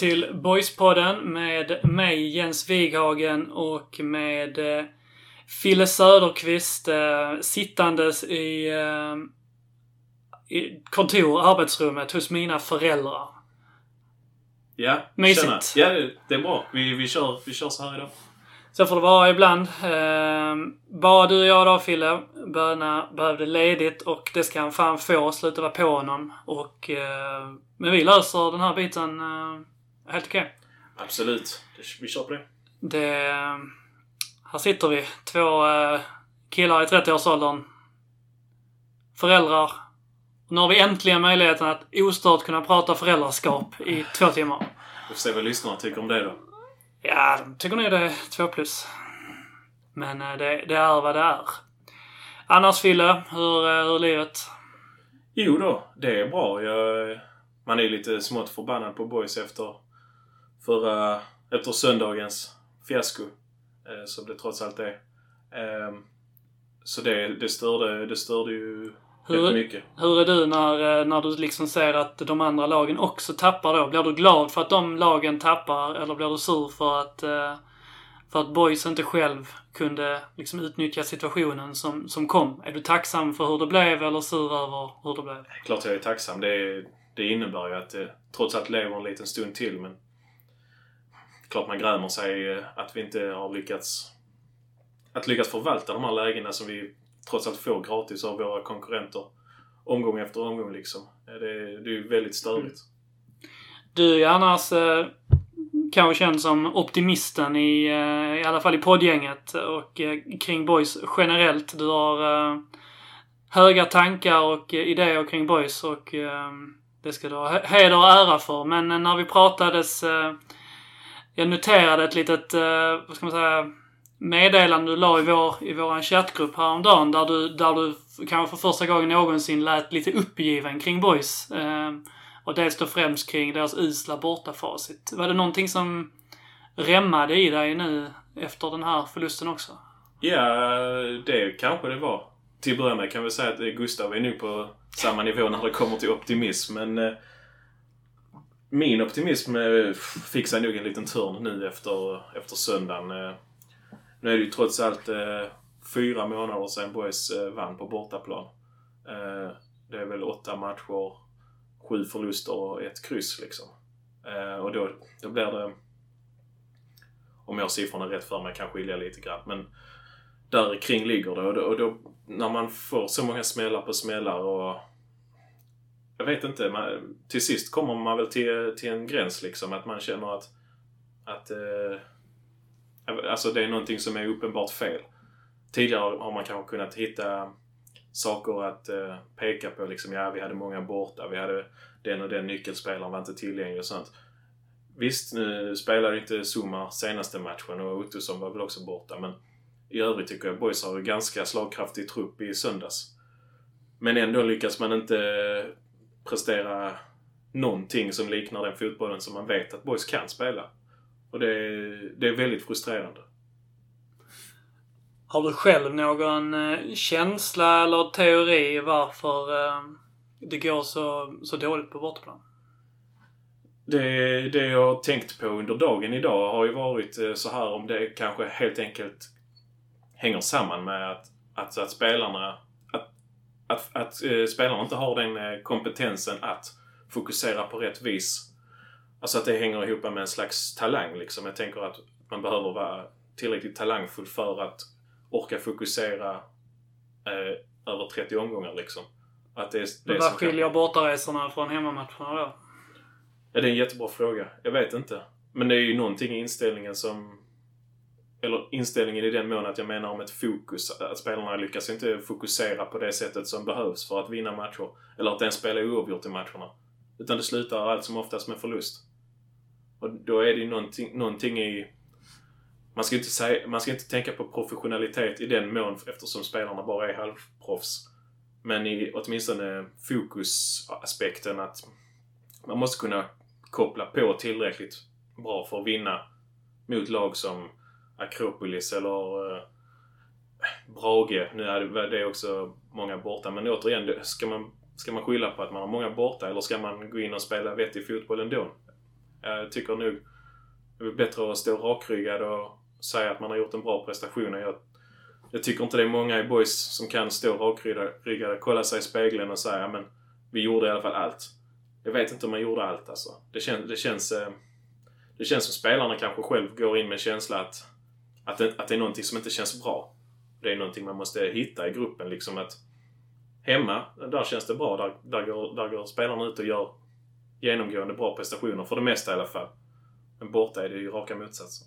till Boyspodden med mig Jens Wighagen och med eh, Fille Söderqvist eh, sittandes i, eh, i kontor, arbetsrummet hos mina föräldrar. Ja, Mysigt. tjena. Ja, det, är bra. Vi, vi, kör, vi kör så här idag. Så får det vara ibland. Eh, bara du och jag då Fille. Böna behövde ledigt och det ska han fan få. Sluta vara på honom. Och, eh, men vi löser den här biten eh, helt okej. Absolut. Det, vi kör på det. Det... Här sitter vi. Två eh, killar i 30-årsåldern. Föräldrar. Nu har vi äntligen möjligheten att ostört kunna prata föräldraskap i två timmar. Vi får se vad lyssnarna tycker om det då. Ja, de tycker nog det är två plus. Men eh, det, det är vad det är. Annars Fille, hur, eh, hur är livet? Jo då, det är bra. Jag, man är lite smått förbannad på boys efter förra... Efter söndagens fiasko. Eh, som det trots allt är. Eh, så det, det, störde, det störde ju Hur- rätt mycket. Hur är du när, eh, när du liksom ser att de andra lagen också tappar då? Blir du glad för att de lagen tappar eller blir du sur för att, eh, för att Boys inte själv kunde liksom utnyttja situationen som, som kom? Är du tacksam för hur det blev eller sur över hur det blev? Klart jag är tacksam. Det, det innebär ju att det trots allt lever en liten stund till men klart man grämer sig eh, att vi inte har lyckats att lyckas förvalta de här lägena som vi trots allt får gratis av våra konkurrenter omgång efter omgång liksom. Eh, det, det är ju väldigt störigt. Mm. Du är annars eh, kanske känd som optimisten i, eh, i alla fall i poddgänget och eh, kring boys generellt. Du har eh, höga tankar och eh, idéer kring boys och eh, det ska du ha heder och ära för. Men eh, när vi pratades, eh, jag noterade ett litet, eh, vad ska man säga, meddelande du la i vår, i vår chattgrupp häromdagen där du, där du kanske för första gången någonsin lät lite uppgiven kring boys. Eh, och dels då främst kring deras usla bortafacit. Var det någonting som rämmade i dig nu efter den här förlusten också? Ja, det kanske det var. Till att börja med kan vi säga att Gustav är nu på samma nivå när det kommer till optimism. Men eh, min optimism eh, fick sig nog en liten törn nu efter, efter söndagen. Eh, nu är det ju trots allt eh, fyra månader sedan Boys vann på bortaplan. Det är väl åtta matcher, sju förluster och ett kryss liksom. Och då, då blir det, om jag har siffrorna rätt för mig, kan skilja lite grann. Men där kring ligger det. Och då, och då när man får så många smällar på smällar och... Jag vet inte. Man, till sist kommer man väl till, till en gräns liksom. Att man känner att... att eh, alltså det är någonting som är uppenbart fel. Tidigare har man kanske kunnat hitta saker att eh, peka på. Liksom, ja, vi hade många borta. Vi hade den och den nyckelspelaren var inte tillgänglig och sånt. Visst, nu spelade inte Zuma senaste matchen och Ottosson var väl också borta. Men i övrigt tycker jag Boys har en ganska slagkraftig trupp i söndags. Men ändå lyckas man inte prestera någonting som liknar den fotbollen som man vet att Boys kan spela. Och det är, det är väldigt frustrerande. Har du själv någon eh, känsla eller teori varför eh, det går så, så dåligt på bortaplan? Det, det jag har tänkt på under dagen idag har ju varit eh, så här om det kanske helt enkelt hänger samman med att, att, att spelarna att, att, eh, spelarna inte har den eh, kompetensen att fokusera på rätt vis. Alltså att det hänger ihop med en slags talang liksom. Jag tänker att man behöver vara tillräckligt talangfull för att orka fokusera eh, över 30 omgångar liksom. Att det, är- det Men vad som kan- skiljer bortaresorna från hemmamatcherna då? Ja, det är en jättebra fråga. Jag vet inte. Men det är ju någonting i inställningen som... Eller inställningen i den mån att jag menar om ett fokus. Att spelarna lyckas inte fokusera på det sättet som behövs för att vinna matcher. Eller att ens spela oavgjort i matcherna. Utan det slutar allt som oftast med förlust. Och då är det ju någonting, någonting i... Man ska, inte säga, man ska inte tänka på professionalitet i den mån eftersom spelarna bara är halvproffs. Men i åtminstone fokusaspekten att man måste kunna koppla på tillräckligt bra för att vinna mot lag som Akropolis eller eh, Brage. Nu är det också många borta. Men återigen, ska man, ska man skylla på att man har många borta eller ska man gå in och spela vettig fotboll ändå? Jag tycker nog det är bättre att stå rakryggad och säga att man har gjort en bra prestation. Jag, jag tycker inte det är många i boys som kan stå rakryggade, kolla sig i spegeln och säga men vi gjorde i alla fall allt. Jag vet inte om man gjorde allt alltså. Det, kän, det känns... Eh, det känns som spelarna kanske själv går in med känsla att, att, det, att det är någonting som inte känns bra. Det är någonting man måste hitta i gruppen. Liksom att hemma, där känns det bra. Där, där, går, där går spelarna ut och gör genomgående bra prestationer. För det mesta i alla fall. Men borta är det ju raka motsatsen.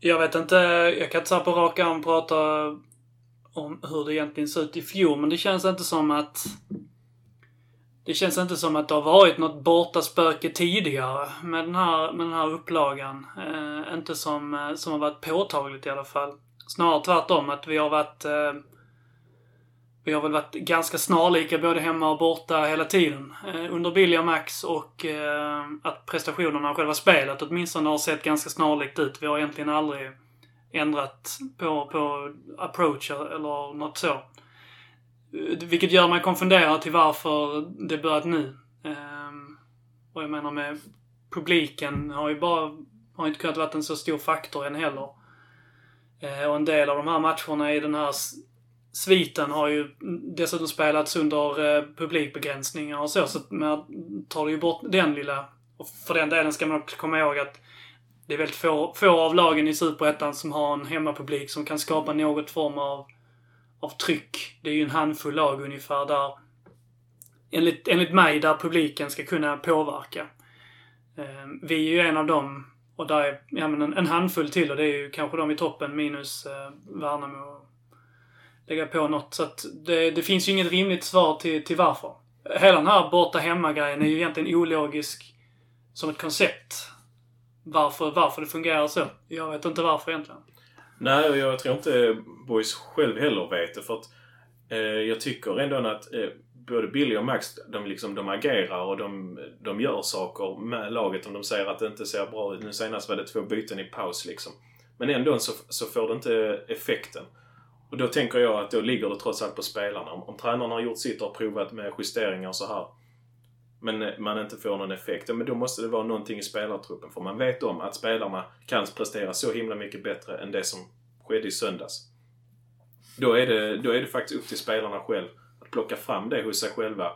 Jag vet inte, jag kan inte så på rak arm prata om hur det egentligen ser ut i fjol, men det känns inte som att det känns inte som att det har varit något bortaspöke tidigare med den här, med den här upplagan. Eh, inte som, eh, som har varit påtagligt i alla fall. Snarare tvärtom, att vi har varit eh, vi har väl varit ganska snarlika både hemma och borta hela tiden. Eh, under Billy och Max och eh, att prestationerna av själva spelet åtminstone har sett ganska snarlikt ut. Vi har egentligen aldrig ändrat på, på approach eller något så. Eh, vilket gör mig konfunderad till varför det börjat nu. Ehm, och jag menar med publiken har ju bara, har inte kunnat vara en så stor faktor än heller. Eh, och en del av de här matcherna i den här sviten har ju dessutom spelats under eh, publikbegränsningar och så. Så man tar ju bort den lilla... Och för den delen ska man också komma ihåg att det är väldigt få, få av lagen i Superettan som har en hemmapublik som kan skapa något form av, av tryck. Det är ju en handfull lag ungefär där, enligt, enligt mig, där publiken ska kunna påverka. Eh, vi är ju en av dem och där är ja, men en, en handfull till och det är ju kanske de i toppen minus eh, Värnamo lägga på något. Så att det, det finns ju inget rimligt svar till, till varför. Hela den här borta hemma-grejen är ju egentligen ologisk som ett koncept. Varför, varför det fungerar så. Jag vet inte varför egentligen. Nej, och jag tror inte Boys själv heller vet det. För att eh, jag tycker ändå att eh, både Billy och Max, de, liksom, de agerar och de, de gör saker med laget om de säger att det inte ser bra ut. Nu senast var det två byten i paus liksom. Men ändå så, så får det inte effekten. Och då tänker jag att då ligger det trots allt på spelarna. Om, om tränarna har gjort sitt och provat med justeringar och så här. Men eh, man inte får någon effekt. Ja, men då måste det vara någonting i spelartruppen. För man vet om att spelarna kan prestera så himla mycket bättre än det som skedde i söndags. Då är det, då är det faktiskt upp till spelarna själv att plocka fram det hos sig själva.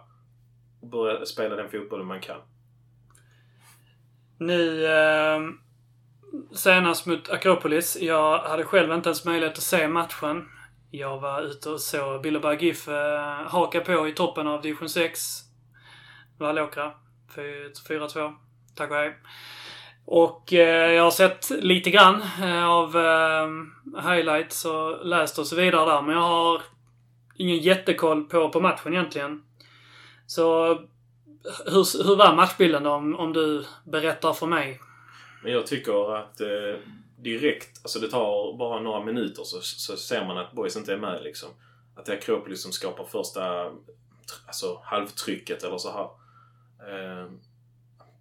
Och börja spela den fotbollen man kan. Nu... Eh, senast mot Akropolis. Jag hade själv inte ens möjlighet att se matchen. Jag var ute och såg Billeberg GIF eh, haka på i toppen av division 6. Vallåkra. 4-2. Tack och hej. Och eh, jag har sett lite grann eh, av eh, highlights och läst och så vidare där. Men jag har ingen jättekoll på, på matchen egentligen. Så hur, hur var matchbilden om, om du berättar för mig? Men jag tycker att eh, direkt, alltså det tar bara några minuter så, så ser man att Boys inte är med liksom. Att det är Akropolis som liksom skapar första alltså, halvtrycket eller så här. Eh,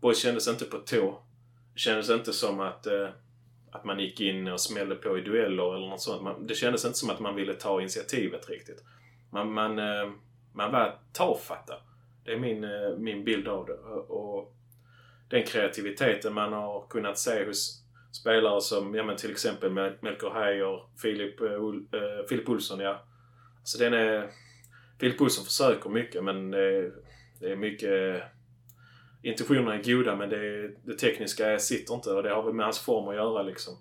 Boys kändes inte på tå. Det kändes inte som att, eh, att man gick in och smällde på i dueller eller något sånt. Man, det kändes inte som att man ville ta initiativet riktigt. Man, man, eh, man var tafatta. Det är min, eh, min bild av det. Och den kreativiteten man har kunnat se hos spelare som ja, men till exempel Melker Heier, Filip, uh, Filip Olsson. Ja. Alltså den är... Filip Olsson försöker mycket men det, det är mycket... Intentionerna är goda men det, det tekniska sitter inte och det har väl med hans form att göra liksom.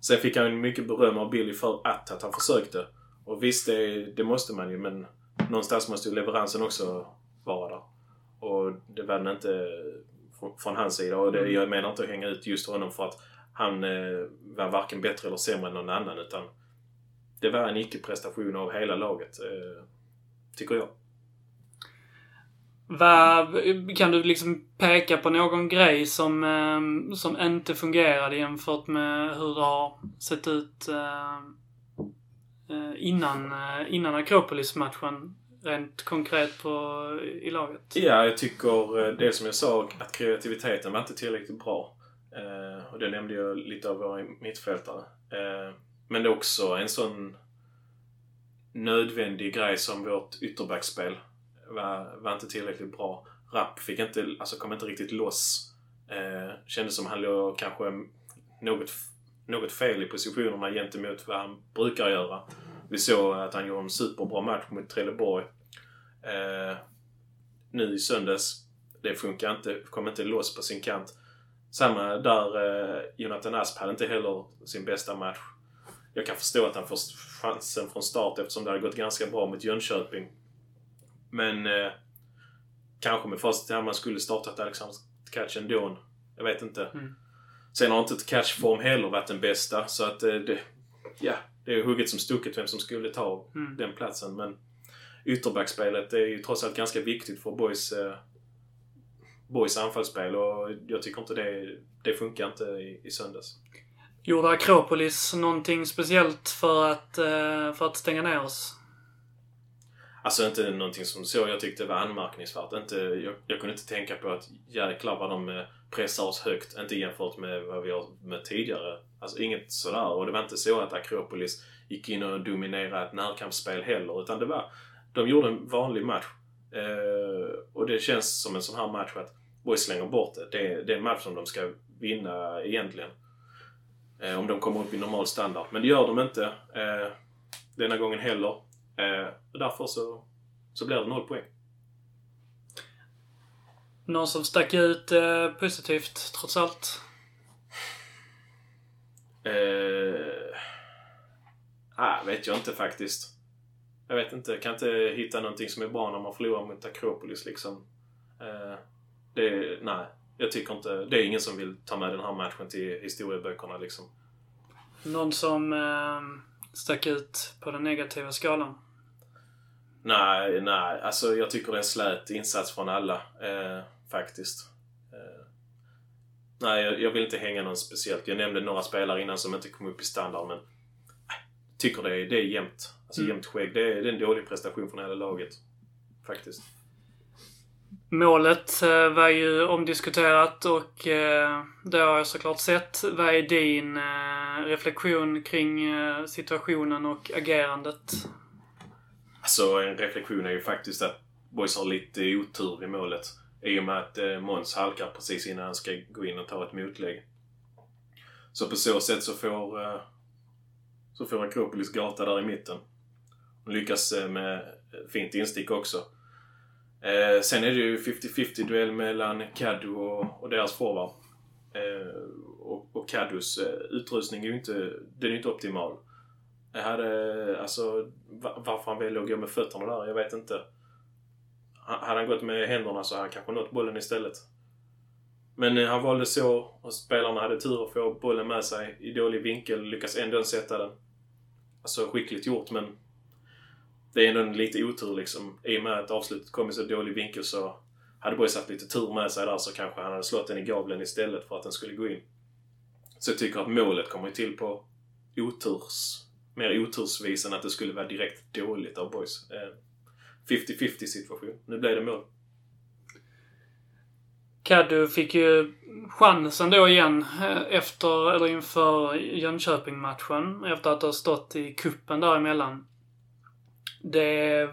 Sen fick han mycket beröm av Billy för att, att han försökte. Och visst, det, det måste man ju men någonstans måste ju leveransen också vara där. Och det var den inte från hans sida. Och det, mm. jag menar inte att hänga ut just honom för att han eh, var varken bättre eller sämre än någon annan. Utan det var en icke-prestation av hela laget. Eh, tycker jag. Va, kan du liksom peka på någon grej som, eh, som inte fungerade jämfört med hur det har sett ut eh, eh, innan, eh, innan Akropolis-matchen? rent konkret på, i laget? Ja, jag tycker eh, det som jag sa att kreativiteten var inte tillräckligt bra. Eh, och det nämnde jag lite av våra mittfältare. Eh, men det är också en sån nödvändig grej som vårt ytterbackspel var, var inte tillräckligt bra. Rapp fick inte, alltså kom inte riktigt loss. Eh, kändes som han låg kanske något, något fel i positionerna gentemot vad han brukar göra. Vi såg att han gjorde en superbra match mot Trelleborg. Eh, nu i söndags. Det funkar inte, kom inte loss på sin kant. Samma där, eh, Jonathan Asp hade inte heller sin bästa match. Jag kan förstå att han får chansen från start eftersom det hade gått ganska bra mot Jönköping. Men eh, kanske med facit i man skulle startat Alexander Tkach ändå. Jag vet inte. Mm. Sen har inte Tkachs form heller varit den bästa så att eh, det, ja, det är hugget som stucket vem som skulle ta Mm. den platsen. Men ytterbackspelet är ju trots allt ganska viktigt för Boys, eh, Boys anfallsspel och jag tycker inte det, det funkar inte i, i söndags. Gjorde Akropolis någonting speciellt för att, eh, för att stänga ner oss? Alltså inte någonting som så jag tyckte var anmärkningsvärt. Inte, jag, jag kunde inte tänka på att jäklar vad de eh, pressar oss högt. Inte jämfört med vad vi har med tidigare. Alltså inget sådär. Och det var inte så att Akropolis gick in och dominerade ett närkampsspel heller. Utan det var, de gjorde en vanlig match. Eh, och det känns som en sån här match att Boys slänger bort det. Det är, det är en match som de ska vinna egentligen. Eh, om de kommer upp i normal standard. Men det gör de inte eh, denna gången heller. Eh, och därför så, så blir det noll poäng. Någon som stack ut eh, positivt, trots allt? Eh, ah, vet jag inte faktiskt. Jag vet inte. Jag kan inte hitta någonting som är bra när man förlorar mot Akropolis liksom. Eh, det, nej, jag tycker inte. Det är ingen som vill ta med den här matchen till historieböckerna liksom. Någon som eh, stack ut på den negativa skalan? Nej, nej. Alltså jag tycker det är en slät insats från alla. Eh, faktiskt. Eh, nej, jag, jag vill inte hänga någon speciellt. Jag nämnde några spelare innan som inte kom upp i standard, men... eh, tycker det är, det är jämnt. Alltså Mm. jämnt skägg. Det är, det är en dålig prestation från hela laget. Faktiskt. Målet eh, var ju omdiskuterat och eh, det har jag såklart sett. Vad är din eh, reflektion kring situationen och agerandet? Alltså en reflektion är ju faktiskt att Boys har lite otur i målet. I och med att eh, Måns halkar precis innan han ska gå in och ta ett motlägg. Så på så sätt så får, eh, så får Akropolis gata där i mitten. Hon lyckas eh, med fint instick också. Eh, sen är det ju 50-50 duell mellan Caddo och, och deras forward. Eh, och, och Caddos eh, utrustning är ju inte, den är ju inte optimal. Jag hade, alltså varför han väljer att gå med fötterna där, jag vet inte. Hade han gått med händerna så hade han kanske nått bollen istället. Men eh, han valde så och spelarna hade tur att få bollen med sig i dålig vinkel lyckas ändå sätta den. Alltså skickligt gjort men det är ändå en lite otur liksom. I och med att avslutet kom i så dålig vinkel så hade Boys haft lite tur med sig där så kanske han hade slått den i gavlen istället för att den skulle gå in. Så jag tycker att målet kommer ju till på oturs, mer otursvis än att det skulle vara direkt dåligt av Boys. Eh, 50-50 situation. Nu blev det mål. Caddo fick ju chansen då igen eh, efter, eller inför Jönköping-matchen. Efter att ha stått i kuppen däremellan. Det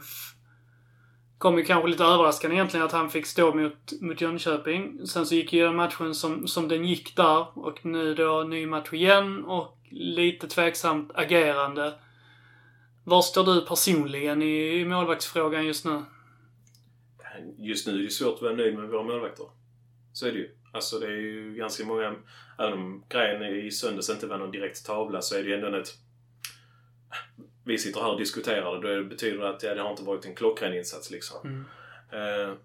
kom ju kanske lite överraskande egentligen att han fick stå mot, mot Jönköping. Sen så gick ju den matchen som, som den gick där. Och nu då ny match igen och lite tveksamt agerande. Var står du personligen i, i målvaktsfrågan just nu? Just nu är det svårt att vara nöjd med våra målvakter. Så är det ju. Alltså det är ju ganska många... Även om grejen i söndags inte var någon direkt tavla så är det ju ändå ett... Vi sitter här och diskuterar det. Då betyder det att ja, det har inte varit en klockren insats liksom. Mm. Eh,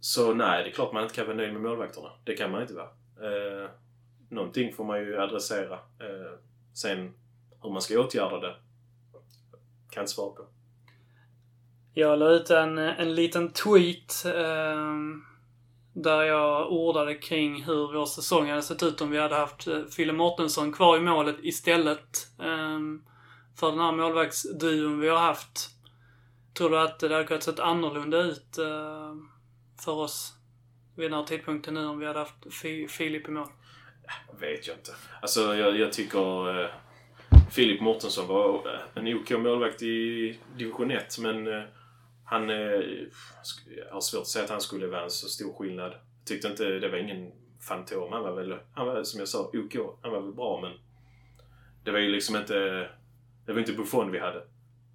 så nej, det är klart man inte kan vara nöjd med målvakterna. Det kan man inte vara. Eh, någonting får man ju adressera. Eh, sen hur man ska åtgärda det kan inte svara på. Jag la ut en, en liten tweet ehm, där jag ordade kring hur vår säsong hade sett ut om vi hade haft Fille Mårtensson kvar i målet istället ehm, för den här målvaktsduon vi har haft. Tror du att det hade kunnat sett annorlunda ut eh, för oss vid den här tidpunkten nu om vi hade haft Filip i mål? Vet jag inte. Alltså jag, jag tycker... Eh, Filip Mårtensson var eh, en OK målvakt i division 1 men eh, han... Eh, jag har svårt att säga att han skulle vara en så stor skillnad. Jag tyckte inte... Det var ingen fantom. Han var väl, han var som jag sa, OK. Han var väl bra men... Det var ju liksom inte... Det var inte Buffon vi hade.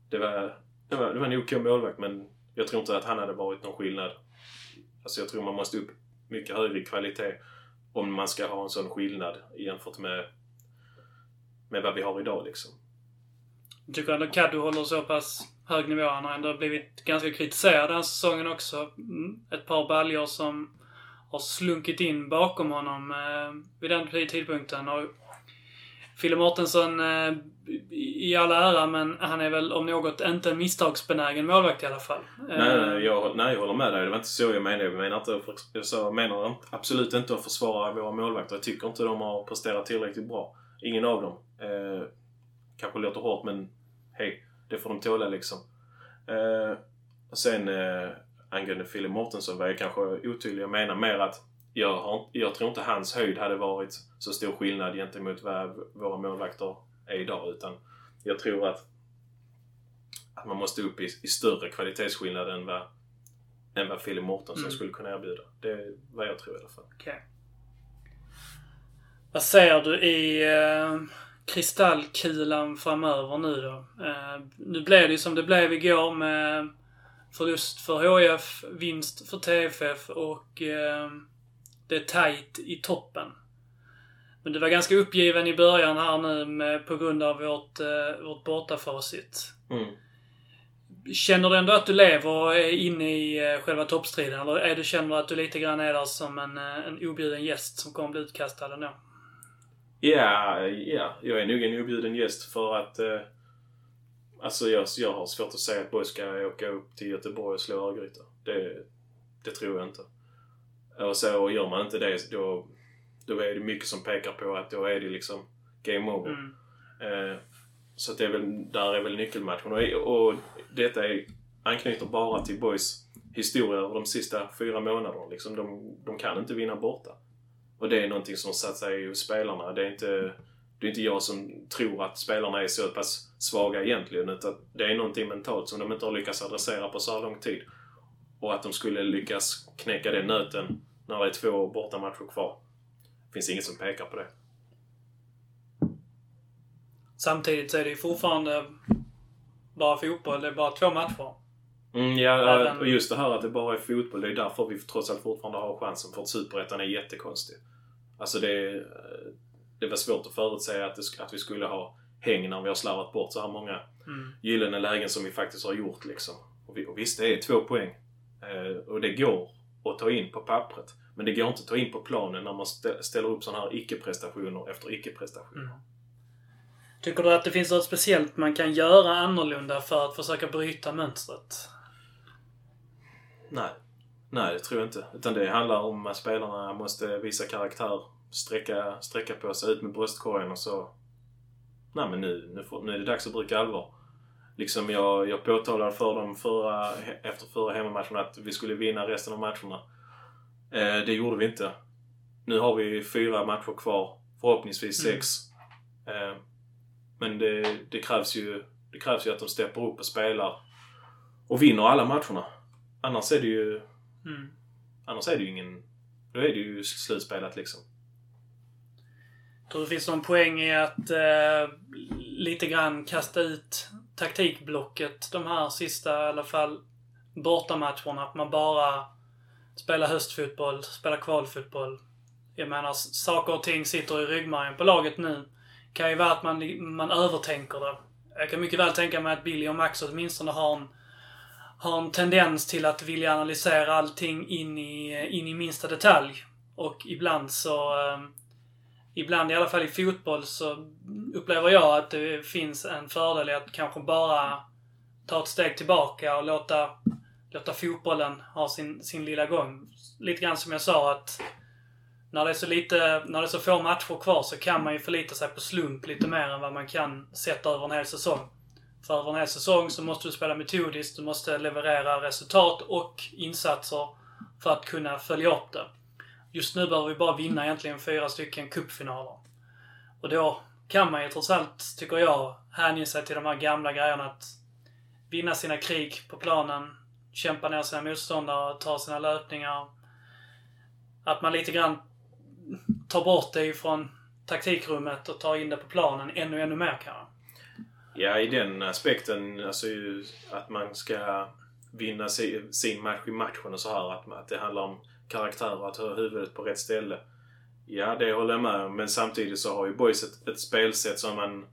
Det var, det var, det var en OK målvakt men jag tror inte att han hade varit någon skillnad. Alltså jag tror man måste upp mycket högre kvalitet om man ska ha en sån skillnad jämfört med, med vad vi har idag liksom. Jag tycker ändå Kaddu håller så pass hög nivå. Han har ändå blivit ganska kritiserad den här säsongen också. Mm, ett par baljor som har slunkit in bakom honom eh, vid den tidpunkten. Och Fille Mårtensson eh, i all ära, men han är väl om något inte en misstagsbenägen målvakt i alla fall. Nej, nej, jag, nej, jag håller med dig. Det var inte så jag menade. Jag menar, inte, jag menar absolut inte att försvara våra målvakter. Jag tycker inte de har presterat tillräckligt bra. Ingen av dem. Eh, kanske låter hårt, men hej, det får de tåla liksom. Eh, sen eh, angående Fille Mårtensson var jag kanske otydlig. Jag menar mer att jag, har, jag tror inte hans höjd hade varit så stor skillnad gentemot vad våra målvakter är idag. Utan jag tror att, att man måste upp i, i större kvalitetsskillnad än vad, än vad Fille Mårtensson Mm. skulle kunna erbjuda. Det är vad jag tror i alla fall. Okej. Vad ser du i eh, kristallkulan framöver nu då? Eh, nu blev det ju som det blev igår med förlust för HF, vinst för TFF och eh, det är tajt i toppen. Men du var ganska uppgiven i början här nu med, på grund av vårt, eh, vårt bortafacit. Mm. Känner du ändå att du lever och är inne i eh, själva toppstriden? Eller är du, känner du att du lite grann är där som en, eh, en objuden gäst som kommer bli utkastad ändå? Ja, ja, jag är nog en objuden gäst för att eh, Alltså jag, jag har svårt att säga att Borg ska åka upp till Göteborg och slå Örgryte. Det, det tror jag inte. Och så och gör man inte det då, då är det mycket som pekar på att då är det liksom game over. Mm. Eh, så att det är väl, där är väl nyckelmatchen. Och, och detta är, anknyter bara till Boys historia över de sista fyra månaderna. Liksom, de, de kan inte vinna borta. Och det är någonting som satt sig hos spelarna. Det är inte, det är inte jag som tror att spelarna är så pass svaga egentligen. Utan det är någonting mentalt som de inte har lyckats adressera på så här lång tid. Och att de skulle lyckas knäcka den nöten när det är två bortamatcher kvar. finns inget som pekar på det. Samtidigt så är det ju fortfarande bara fotboll. Det är bara två matcher. Mm, ja, Även- och just det här att det bara är fotboll. Det är därför vi trots allt fortfarande har chansen. För att Superettan är jättekonstig. Alltså det, det var svårt att förutsäga att, det, att vi skulle ha häng när vi har slarvat bort så här många Mm. gyllene lägen som vi faktiskt har gjort. Liksom. Och, vi, och visst, det är två poäng. Eh, och det går att ta in på pappret. Men det går inte att ta in på planen när man stä- ställer upp sådana här icke-prestationer efter icke-prestationer. Mm. Tycker du att det finns något speciellt man kan göra annorlunda för att försöka bryta mönstret? Nej. Nej, det tror jag inte. Utan det handlar om att spelarna måste visa karaktär, sträcka, sträcka på sig, ut med bröstkorgen och så... Nej men nu, nu, får, nu är det dags att bruka allvar. Liksom jag, jag påtalade för dem förra, efter förra hemmamatchen att vi skulle vinna resten av matcherna. Eh, det gjorde vi inte. Nu har vi fyra matcher kvar. Förhoppningsvis Mm. sex. Eh, men det, det, krävs ju, det krävs ju att de steppar upp och spelar och vinner alla matcherna. Annars är det ju Mm. Annars är det ju ingen... Då är det ju slutspelat liksom. Tror du det finns någon poäng i att eh, lite grann kasta ut taktikblocket de här sista, i alla fall, bortamatcherna? Att man bara spelar höstfotboll, spelar kvalfotboll. Jag menar, saker och ting sitter i ryggmärgen på laget nu. kan ju vara att man, man övertänker det. Jag kan mycket väl tänka mig att Billy och Max åtminstone har en, har en tendens till att vilja analysera allting in i, eh, in i minsta detalj. Och ibland så eh, ibland, i alla fall i fotboll, så upplever jag att det finns en fördel i att kanske bara ta ett steg tillbaka och låta, låta fotbollen ha sin, sin lilla gång. Lite grann som jag sa att när det, är så lite, när det är så få matcher kvar så kan man ju förlita sig på slump lite mer än vad man kan sätta över en hel säsong. För över en hel säsong så måste du spela metodiskt, du måste leverera resultat och insatser för att kunna följa upp det just nu behöver vi bara vinna egentligen fyra stycken cupfinaler. Och då kan man ju trots allt, tycker jag, hänge sig till de här gamla grejerna att vinna sina krig på planen, kämpa ner sina motståndare, ta sina löpningar. Att man lite grann tar bort det ifrån taktikrummet och tar in det på planen ännu, ännu mer kanske. Ja, i den aspekten, alltså att man ska vinna sin match i matchen och så här. Att, att det handlar om karaktär att ha huvudet på rätt ställe. Ja, det håller jag med om. Men samtidigt så har ju Boys ett, ett spelsätt som man,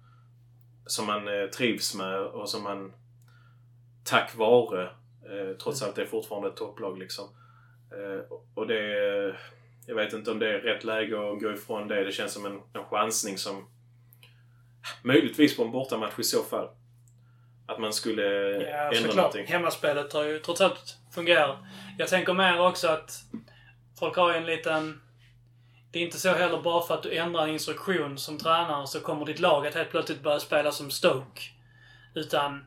som man eh, trivs med och som man tack vare, eh, trots allt det är fortfarande ett topplag liksom. Eh, och det... Jag vet inte om det är rätt läge att gå ifrån det. Det känns som en, en chansning som... Möjligtvis på en bortamatch i så fall. Att man skulle Ja, ändra såklart. någonting. Hemmaspelet har ju trots allt fungerat. Jag tänker mer också att folk har ju en liten... Det är inte så heller bara för att du ändrar en instruktion som tränare så kommer ditt lag att helt plötsligt börja spela som Stoke. Utan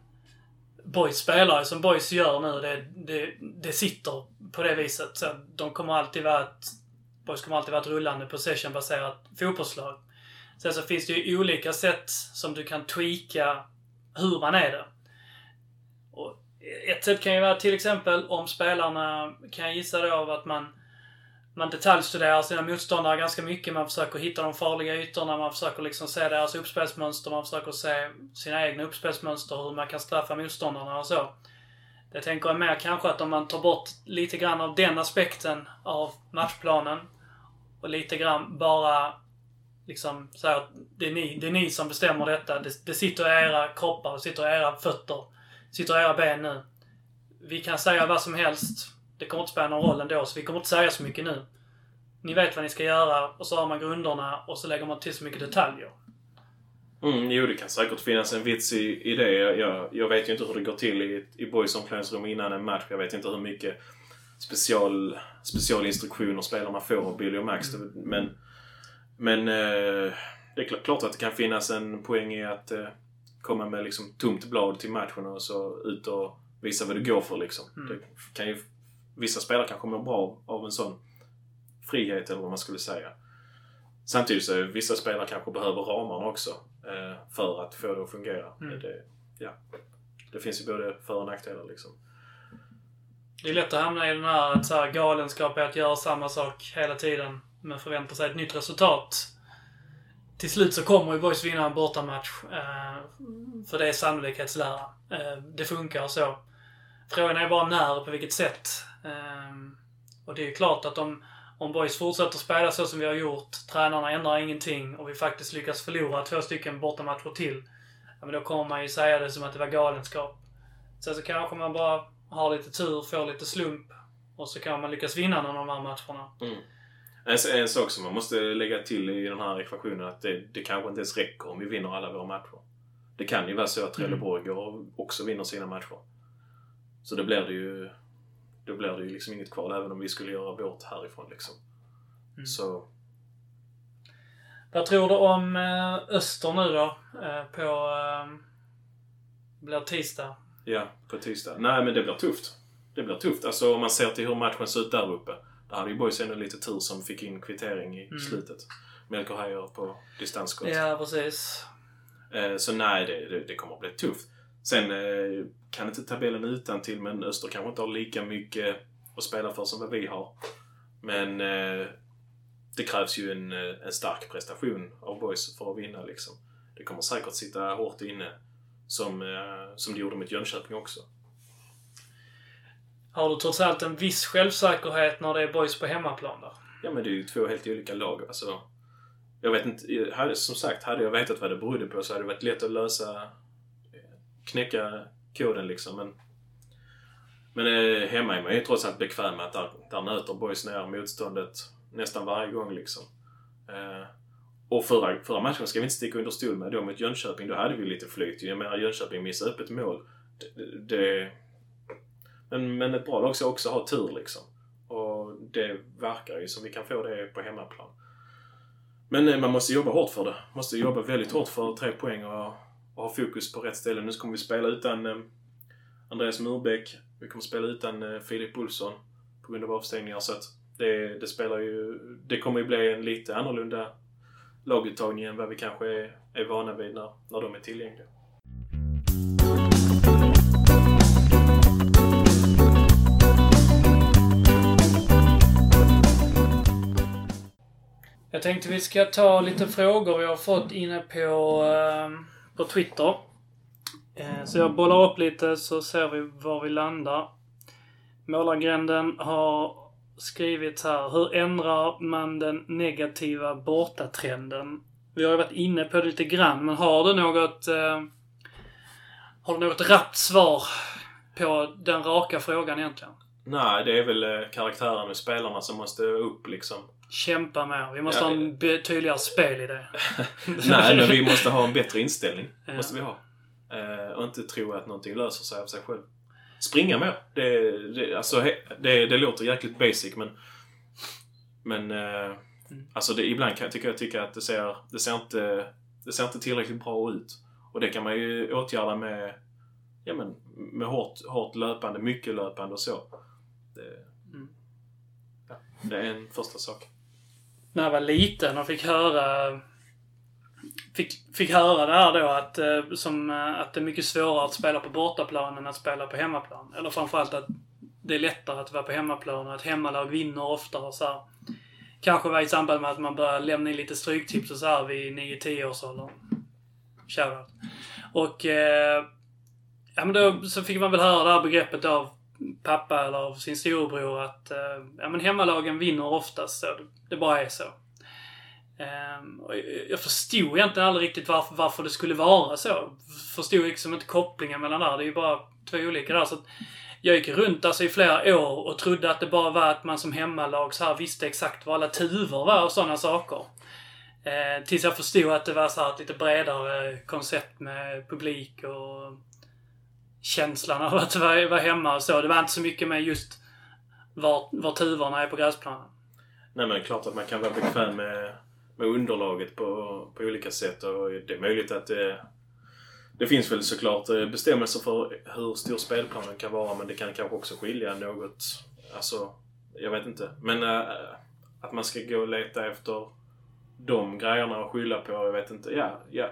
Boys spelar som Boys gör nu. Det, det, det sitter på det viset. Så de kommer alltid vara ett... Boys kommer alltid vara ett rullande possession-baserat fotbollslag. Sen så finns det ju olika sätt som du kan tweaka hur man är det. Ett sätt kan ju vara till exempel om spelarna, kan jag gissa då, av att man, man detaljstuderar sina motståndare ganska mycket. Man försöker hitta de farliga ytorna, man försöker liksom se deras uppspelsmönster, man försöker se sina egna uppspelsmönster, hur man kan straffa motståndarna och så. Jag tänker mer kanske att om man tar bort lite grann av den aspekten av matchplanen och lite grann bara liksom så här, det är, ni, det är ni som bestämmer detta. Det, det sitter i era kroppar, det sitter i era fötter, sitter i era ben nu. Vi kan säga vad som helst. Det kommer inte spela någon roll ändå, så vi kommer inte säga så mycket nu. Ni vet vad ni ska göra och så har man grunderna och så lägger man till så mycket detaljer. Mm, jo, det kan säkert finnas en vits i, i det. Jag, jag, vet ju inte hur det går till i, i Boys omklädningsrum innan en match. Jag vet inte hur mycket special, specialinstruktioner spelarna får av Billy och Max. Men, men eh, det är kl- klart att det kan finnas en poäng i att eh, komma med liksom tomt blad till matchen och så ut och visa vad du går för liksom. Mm. Det kan ju, vissa spelare kanske mår bra av, en sån frihet eller vad man skulle säga. Samtidigt så är vissa spelare kanske behöver ramarna också eh, för att få det att fungera. Mm. Det, ja. det finns ju både för och nackdelar liksom. Det är lätt att hamna i den här, att så här galenskap är att göra samma sak hela tiden men förvänta sig ett nytt resultat. Till slut så kommer ju Boys vinna en bortamatch. Eh, för det är sannolikhetslära. Eh, det funkar så. Frågan är bara när och på vilket sätt. Ehm, och det är ju klart att om, om Boys fortsätter spela så som vi har gjort, tränarna ändrar ingenting och vi faktiskt lyckas förlora två stycken bortamatcher till. Ja, men då kommer man ju säga det som att det var galenskap. Sen så kanske man bara har lite tur, får lite slump och så kan man lyckas vinna någon av de här matcherna. Mm. En, en sak som man måste lägga till i den här ekvationen att det, det kanske inte ens räcker om vi vinner alla våra matcher. Det kan ju vara så att Trelleborg och också vinner sina matcher. Så då blir det ju då blir det ju liksom inget kvar även om vi skulle göra vårt härifrån liksom. Mm. Så Vad tror du om eh, Öster nu då? Eh, på... Eh, blir tisdag. ja, på tisdag. Nej men det blir tufft. Det blir tufft. Alltså om man ser till hur matchen ser ut där uppe. Hade ju Boys ändå lite tur som fick in kvittering i Mm. slutet. Melker Heier på distansskott. Ja, precis. Eh, Så nej, det, det, kommer att bli tufft. Sen eh, kan inte tabellen utan till men Öster kanske inte har lika mycket att spela för som vad vi har. Men eh, det krävs ju en, en stark prestation av boys för att vinna liksom. Det kommer säkert sitta hårt inne. Som, som det gjorde mot Jönköping också. Har du trots allt en viss självsäkerhet när det är boys på hemmaplan där? Ja men det är ju två helt olika lag. Alltså, jag vet inte, hade, som sagt, hade jag vetat vad det berodde på så hade det varit lätt att lösa, eh, knäcka koden liksom. Men, men eh, hemma är man ju trots allt bekväm med att där, där nöter boys ner motståndet nästan varje gång liksom. Eh, och förra, förra matchen ska vi inte sticka under stol med. Då mot Jönköping, då hade vi lite flyt. Jag menar Jönköping missade öppet mål. Det, det, men, men ett bra lag ska också ha tur liksom. Och det verkar ju som vi kan få det på hemmaplan. Men eh, man måste jobba hårt för det. Måste jobba väldigt hårt för tre poäng och, och ha fokus på rätt ställe. Nu kommer vi spela utan eh, Andreas Murbeck. Vi kommer spela utan eh, Filip Olsson på grund av avstängningar. Så att Det, det spelar ju... Det kommer ju bli en lite annorlunda laguttagning än vad vi kanske är, är vana vid när, när de är tillgängliga. Jag tänkte vi ska ta lite frågor vi har fått inne på, eh, på Twitter. Eh, så jag bollar upp lite så ser vi var vi landar. Målargränden har skrivit här. Hur ändrar man den negativa bortatrenden? Vi har ju varit inne på det lite grann, men har du något... Eh, har du något rappt svar på den raka frågan egentligen? Nej, det är väl eh, karaktären och spelarna som måste upp liksom. Kämpa mer. Vi måste Ja, ha en tydligare spelidé. Nej, men vi måste ha en bättre inställning. Ja. Måste vi ha. Eh, och inte tro att någonting löser sig av sig själv. Springa mer. Det, det, alltså, det, det låter jäkligt basic men... Men... Eh, alltså det, ibland kan, tycker jag tycker att det ser, det, ser inte, det ser inte tillräckligt bra ut. Och det kan man ju åtgärda med... Ja men, med hårt, hårt löpande, mycket löpande och så. Det, Mm. ja, det är en första sak när jag var liten och fick höra Fick, fick höra det här då att, eh, som, eh, att det är mycket svårare att spela på bortaplan än att spela på hemmaplan. Eller framförallt att det är lättare att vara på hemmaplan och att hemmalag vinner oftare. Så här. Kanske var i samband med att man börjar lämna in lite stryktips och så här vid 9-10 års ålder. Shoutout. Och eh, ja, men då så fick man väl höra det här begreppet av pappa eller av sin storebror att eh, ja, men hemmalagen vinner oftast. Så det, bara är så. Ehm, och jag- jag förstod egentligen aldrig riktigt varför, varför det skulle vara så. Förstod liksom inte kopplingen mellan det här. Det är ju bara två olika där. Så att jag gick runt alltså i flera år och trodde att det bara var att man som hemmalag så här visste exakt vad alla tuvor var och sådana saker. Eh, tills jag förstod att det var så här ett lite bredare koncept med publik och känslan av att vara, hemma och så. Det var inte så mycket med just var, var tuvorna är på gräsplanen. Nej men det är klart att man kan vara bekväm med, med underlaget på, på olika sätt och det är möjligt att det... Det finns väl såklart eh, bestämmelser för hur stor spelplanen kan vara men det kan kanske också skilja något. Alltså, jag vet inte. Men äh, att man ska gå och leta efter de grejerna och skylla på, jag vet inte. Ja, ja.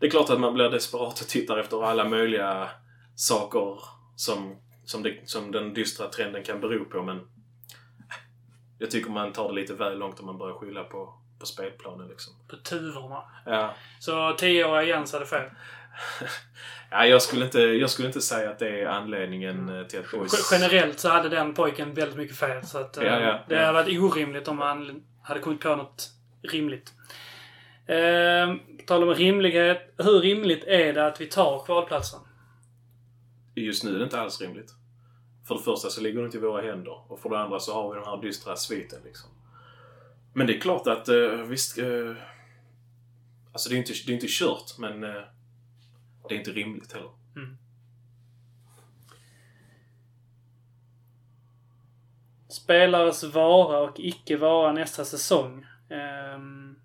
Det är klart att man blir desperat och tittar efter alla möjliga saker som, som, det, som den dystra trenden kan bero på men jag tycker man tar det lite väl långt om man börjar skylla på, på spelplanen liksom. På tuvorna. Ja. Så 10-åriga Jens hade fel. ja jag, skulle inte, jag skulle inte säga att det är anledningen eh, till att boys... Generellt så hade den pojken väldigt mycket fel. Så att, eh, Ja, ja, det ja. hade varit orimligt om han hade kommit på något rimligt. Eh, på tal om rimlighet. Hur rimligt är det att vi tar kvalplatsen? Just nu är det inte alls rimligt. För det första så ligger det inte i våra händer och för det andra så har vi den här dystra sviten liksom. Men det är klart att eh, visst... Eh, alltså det är inte, det är inte kört men eh, det är inte rimligt heller. Mm. Spelares vara och icke vara nästa säsong. Um,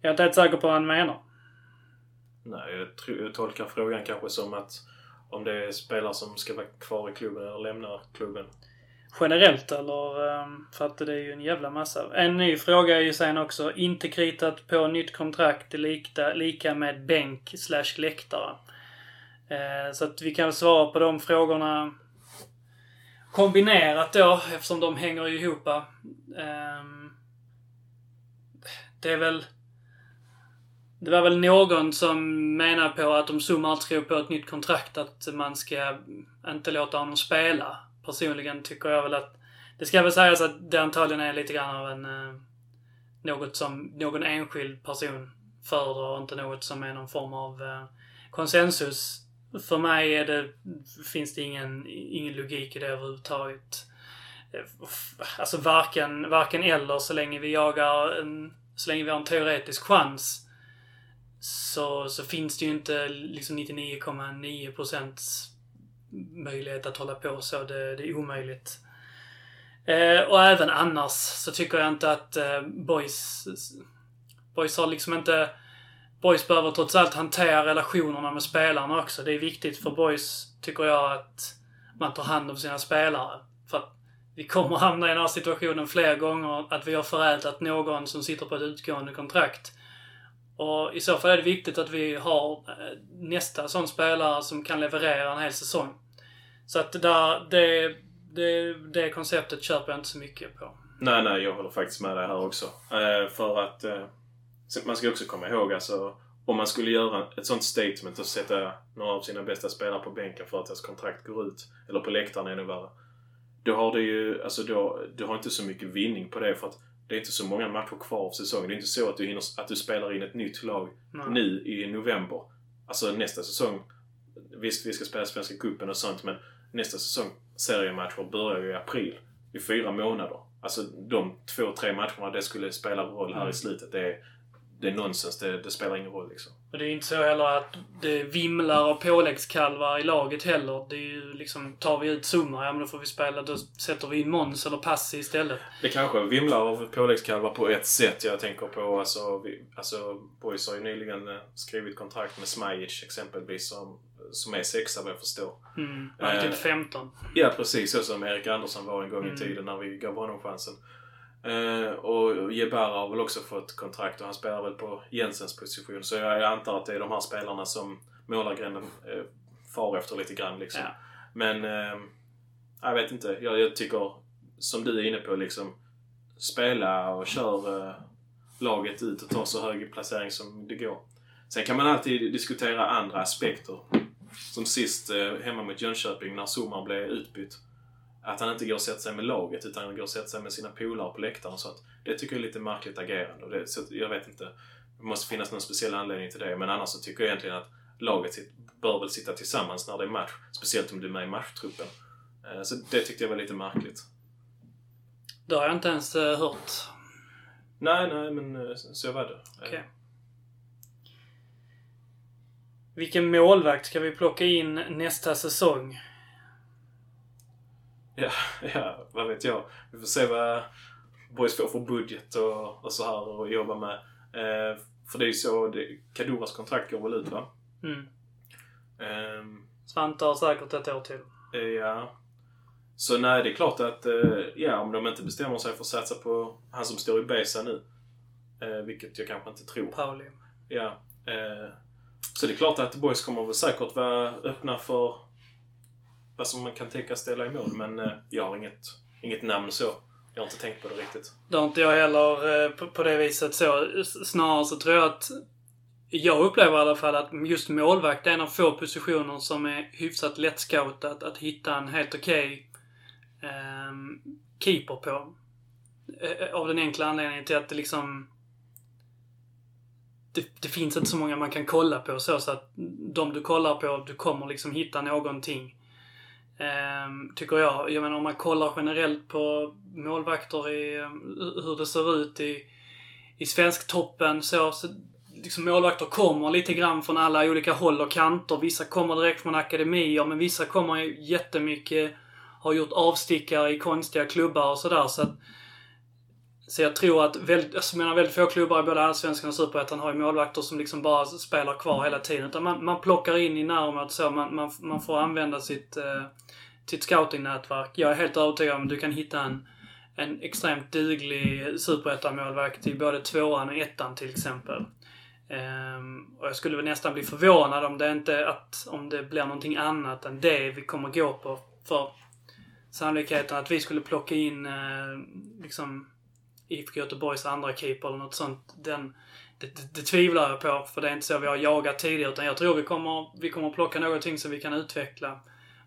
jag är inte helt säker på vad han menar. Nej, jag, tror, jag tolkar frågan kanske som att om det är spelare som ska vara kvar i klubben eller lämnar klubben. Generellt eller? Ehm, för att det är ju en jävla massa. En ny fråga är ju sen också. Inte kritat på nytt kontrakt är lika, lika med bänk slash läktare. Eh, så att vi kan svara på de frågorna kombinerat då eftersom de hänger ihop. Ehm, det är väl... Det var väl någon som menar på att om Zuma tror på ett nytt kontrakt att man ska inte låta honom spela. Personligen tycker jag väl att det ska väl sägas att det antagligen är lite grann av en eh, något som någon enskild person föredrar och inte något som är någon form av eh, konsensus. För mig är det, finns det ingen, ingen logik i det överhuvudtaget. Eh, alltså varken, varken eller så länge vi jagar en, så länge vi har en teoretisk chans så, så finns det ju inte liksom 99,9 procents möjlighet att hålla på så. Det, det är omöjligt. Eh, och även annars så tycker jag inte att eh, boys... Boys har liksom inte... Boys behöver trots allt hantera relationerna med spelarna också. Det är viktigt för boys, tycker jag, att man tar hand om sina spelare. För att vi kommer hamna i den här situationen fler gånger. Att vi har förädlat någon som sitter på ett utgående kontrakt. Och i så fall är det viktigt att vi har eh, nästa sån spelare som kan leverera en hel säsong. Så att där, det, det, det konceptet köper jag inte så mycket på. Nej, nej, jag håller faktiskt med dig här också. Eh, för att eh, man ska också komma ihåg alltså om man skulle göra ett sånt statement och sätta några av sina bästa spelare på bänken för att deras kontrakt går ut, eller på läktaren ännu värre. Då har du ju, alltså då, du har inte så mycket vinning på det för att det är inte så många matcher kvar av säsongen. Det är inte så att du, hinner, att du spelar in ett nytt lag Nej. nu i november. Alltså nästa säsong. Visst, vi ska spela Svenska Cupen och sånt men nästa säsong, seriematcher, börjar ju i april. I fyra månader. Alltså de två, tre matcherna det skulle spela roll här Mm. i slutet. Det är, det är nonsens. Det, det spelar ingen roll liksom. Och det är inte så heller att det vimlar av påläggskalvar i laget heller. Det är ju liksom, tar vi ut Zuma, ja men då får vi spela, då sätter vi in Måns eller Passi istället. Det kanske vimlar av påläggskalvar på ett sätt. Jag tänker på, alltså, vi, alltså Boys har ju nyligen eh, skrivit kontrakt med Smajic exempelvis som, som är sexa vad jag förstår. Mm. Han är Eh, typ 15. Ja, precis. Så som Erik Andersson var en gång Mm. i tiden när vi gav honom chansen. Eh, och Jebara har väl också fått kontrakt och han spelar väl på Jensens position. Så jag, jag antar att det är de här spelarna som målargränden eh, far efter lite grann liksom. Ja. Men eh, jag vet inte. Jag, jag tycker, som du är inne på, liksom spela och kör eh, laget ut och ta så hög placering som det går. Sen kan man alltid diskutera andra aspekter. Som sist eh, hemma mot Jönköping när Zuma blev utbytt. Att han inte går och sätter sig med laget utan han går och sätter sig med sina polare på läktaren. Så att det tycker jag är lite märkligt agerande. Och det, så jag vet inte. Det måste finnas någon speciell anledning till det. Men annars så tycker jag egentligen att laget bör väl sitta tillsammans när det är match. Speciellt om du är med i matchtruppen. Eh, Så det tyckte jag var lite märkligt. Det har jag inte ens eh, hört. Nej, nej, men eh, så var det. Okej. Vilken målvakt ska vi plocka in nästa säsong? Ja, ja, vad vet jag. Vi får se vad Boys får för budget och, och så här att jobba med. Eh, för det är ju så, det, Kaduras kontrakt går väl ut va? Mm. Ehm, Svante har säkert ett år till. eh, ja. Så nej, det är klart att eh, ja, om de inte bestämmer sig för att satsa på han som står i Besa nu. Eh, vilket jag kanske inte tror. Pauli. Ja. Eh, så det är klart att Boys kommer väl säkert vara öppna för vad som man kan tänka ställa i mål. Men eh, jag har inget, inget namn så. Jag har inte tänkt på det riktigt. Det har inte jag heller eh, på, på det viset så. Snarare så tror jag att jag upplever i alla fall att just målvakt är en av få positioner som är hyfsat lättscoutat att hitta en helt okej ehm, keeper på. Eh, Av den enkla anledningen till att det liksom... Det, det finns inte så många man kan kolla på så, så att de du kollar på, du kommer liksom hitta någonting. Ehm, tycker jag. Jag menar om man kollar generellt på målvakter i ehm, hur det ser ut i, i svensktoppen så, så liksom målvakter kommer lite grann från alla olika håll och kanter. Vissa kommer direkt från akademier men vissa kommer jättemycket, har gjort avstickare i konstiga klubbar och sådär. Så, att- så jag tror att väldigt, alltså jag menar, väldigt få klubbar i både Allsvenskan och Superettan har ju målvakter som liksom bara spelar kvar hela tiden. Utan man, man plockar in i närområdet så. Man, man, man får använda sitt, eh, sitt scoutingnätverk. Jag är helt övertygad om att du kan hitta en, en extremt duglig superettan-målvakt i både tvåan och ettan till exempel. Um, och jag skulle väl nästan bli förvånad om det inte att, om det blir någonting annat än det vi kommer gå på. För sannolikheten att vi skulle plocka in eh, liksom IFK Göteborgs andra keeper eller något sånt. Den, det, det, det tvivlar jag på, för det är inte så vi har jagat tidigare. Utan jag tror vi kommer, vi kommer plocka någonting som vi kan utveckla.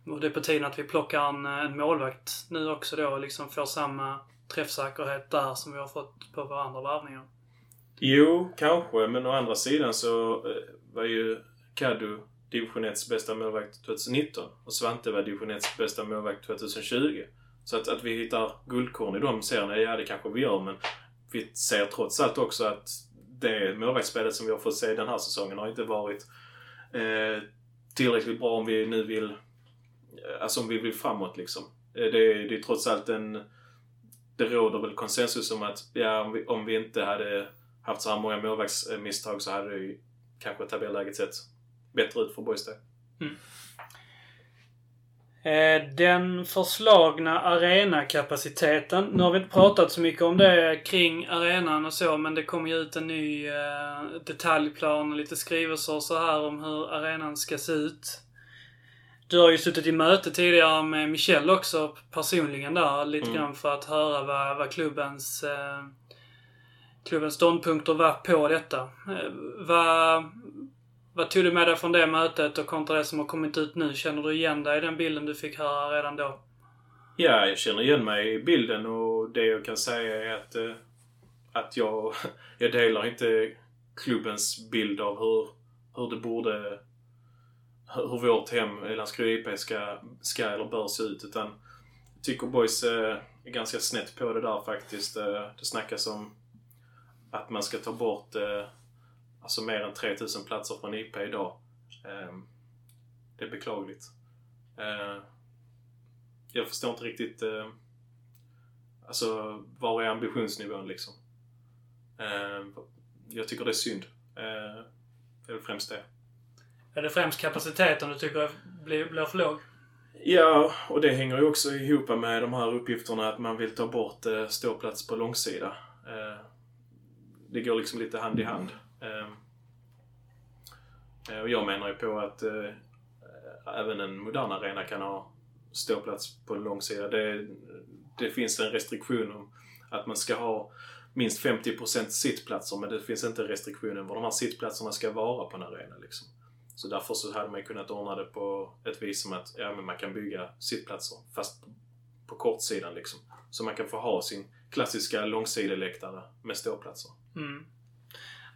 Och det är på tiden att vi plockar en, en målvakt nu också då och liksom får samma träffsäkerhet där som vi har fått på våra andra värvningar. Jo, kanske. Men å andra sidan så eh, var ju Kadu division 1 bästa målvakt 2019 och Svante var division 1 bästa målvakt 2020. Så att, att vi hittar guldkorn i de serierna, ja det kanske vi gör men vi ser trots allt också att det målvaktsspelet som vi har fått se den här säsongen har inte varit eh, tillräckligt bra om vi nu vill eh, Alltså om vi vill framåt liksom. Eh, det, det är trots allt en... Det råder väl konsensus om att ja, om, vi, om vi inte hade haft så här många målvaktsmisstag så hade det ju kanske tabelläget sett bättre ut för Boys mm. Eh, Den förslagna arenakapaciteten. Nu har vi inte pratat så mycket om det kring arenan och så, men det kommer ju ut en ny eh, detaljplan och lite skrivelser och så här om hur arenan ska se ut. Du har ju suttit i möte tidigare med Michel också personligen där, lite Mm. grann för att höra vad, vad klubbens, eh, klubbens ståndpunkter var på detta. Eh, vad, vad tog du med dig från det mötet och kontra det som har kommit ut nu? Känner du igen dig i den bilden du fick höra redan då? Ja, jag känner igen mig i bilden och det jag kan säga är att, eh, att jag, jag delar inte klubbens bild av hur, hur det borde... Hur vårt hem i Landskrona IP ska, ska eller bör se ut. Utan jag tycker Boys eh, är ganska snett på det där faktiskt. Eh, det snackas om att man ska ta bort alltså mer än 3000 platser från IP idag. Eh, Det är beklagligt. Eh, jag förstår inte riktigt eh, alltså var är ambitionsnivån liksom. Jag tycker det är synd. Det är väl främst det. Är det främst kapaciteten du tycker blir, blir för låg? Ja, och det hänger ju också ihop med de här uppgifterna att man vill ta bort eh, ståplats på långsida. Det går liksom lite hand i hand. Ehm, eh, och jag menar ju på att eh, även en modern arena kan ha ståplats på en långsida. Det, det finns en restriktion om att man ska ha minst 50% sittplatser men det finns inte restriktionen var de här sittplatserna ska vara på en arena. Liksom. Så därför så hade man ju kunnat ordna det på ett vis som att ja, men man kan bygga sittplatser fast på kortsidan liksom. Så man kan få ha sin klassiska långsideläktare med ståplatser. Mm.